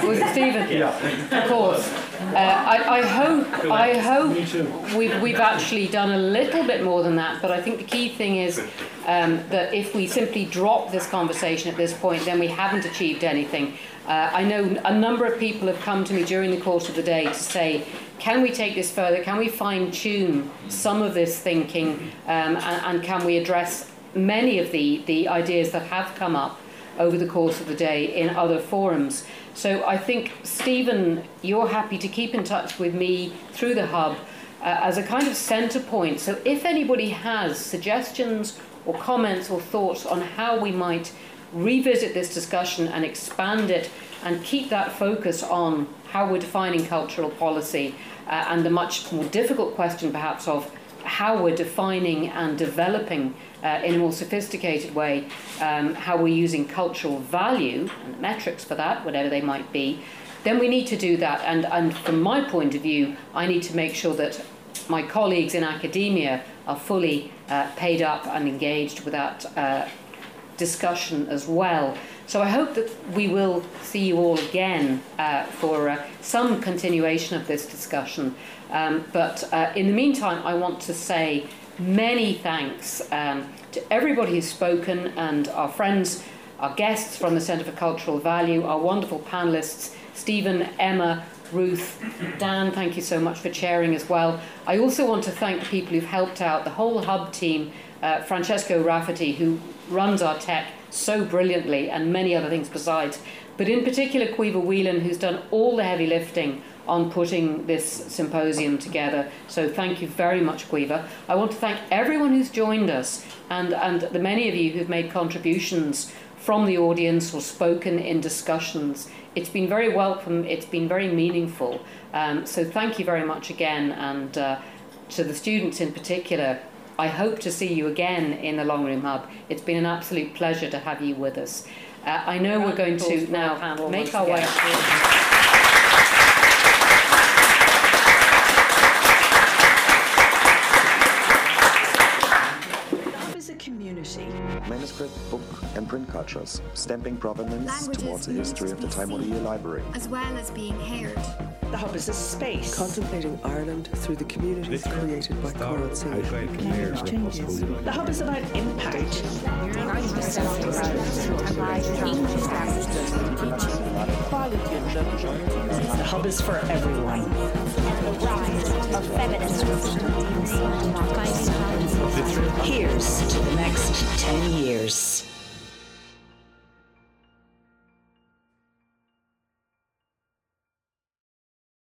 Speaker 10: Was it Stephen?
Speaker 5: Yeah.
Speaker 10: Of course. Uh, I, I hope, I hope we've, we've actually done a little bit more than that, but I think the key thing is um, that if we simply drop this conversation at this point, then we haven't achieved anything. Uh, I know a number of people have come to me during the course of the day to say, can we take this further? Can we fine tune some of this thinking? Um, and, and can we address many of the, the ideas that have come up over the course of the day in other forums? So I think, Stephen, you're happy to keep in touch with me through the hub uh, as a kind of centre point. So if anybody has suggestions or comments or thoughts on how we might revisit this discussion and expand it and keep that focus on how we're defining cultural policy uh, and the much more difficult question perhaps of how we're defining and developing uh, in a more sophisticated way um, how we're using cultural value and metrics for that, whatever they might be, then we need to do that. And, and from my point of view, I need to make sure that my colleagues in academia are fully uh, paid up and engaged with that uh, discussion as well. So I hope that we will see you all again uh, for uh, some continuation of this discussion. Um, but uh, in the meantime, I want to say many thanks um, to everybody who's spoken and our friends, our guests from the Centre for Cultural Value, our wonderful panelists, Stephen, Emma, Ruth, Dan, thank you so much for chairing as well. I also want to thank the people who've helped out, the whole hub team, uh, Francesco Rafferty, who runs our tech so brilliantly, and many other things besides. But in particular, Caoimhe Whelan, who's done all the heavy lifting on putting this symposium together. So thank you very much, Caoimhe. I want to thank everyone who's joined us and, and the many of you who've made contributions from the audience or spoken in discussions. It's been very welcome, it's been very meaningful. Um, so thank you very much again, and uh, to the students in particular. I hope to see you again in the Long Room Hub. It's been an absolute pleasure to have you with us. Uh, I know we're going to now make our way.
Speaker 1: community.
Speaker 2: And print cultures, stamping provenance
Speaker 15: Languages,
Speaker 2: towards the history of the Time of the Year Library.
Speaker 15: as well as being heard.
Speaker 1: The hub is a space.
Speaker 4: Contemplating Ireland through the communities created by Coral Sea.
Speaker 1: changes. The hub is about impact. The hub is for everyone.
Speaker 16: the rise of feminism.
Speaker 1: Here's to the next 10 years.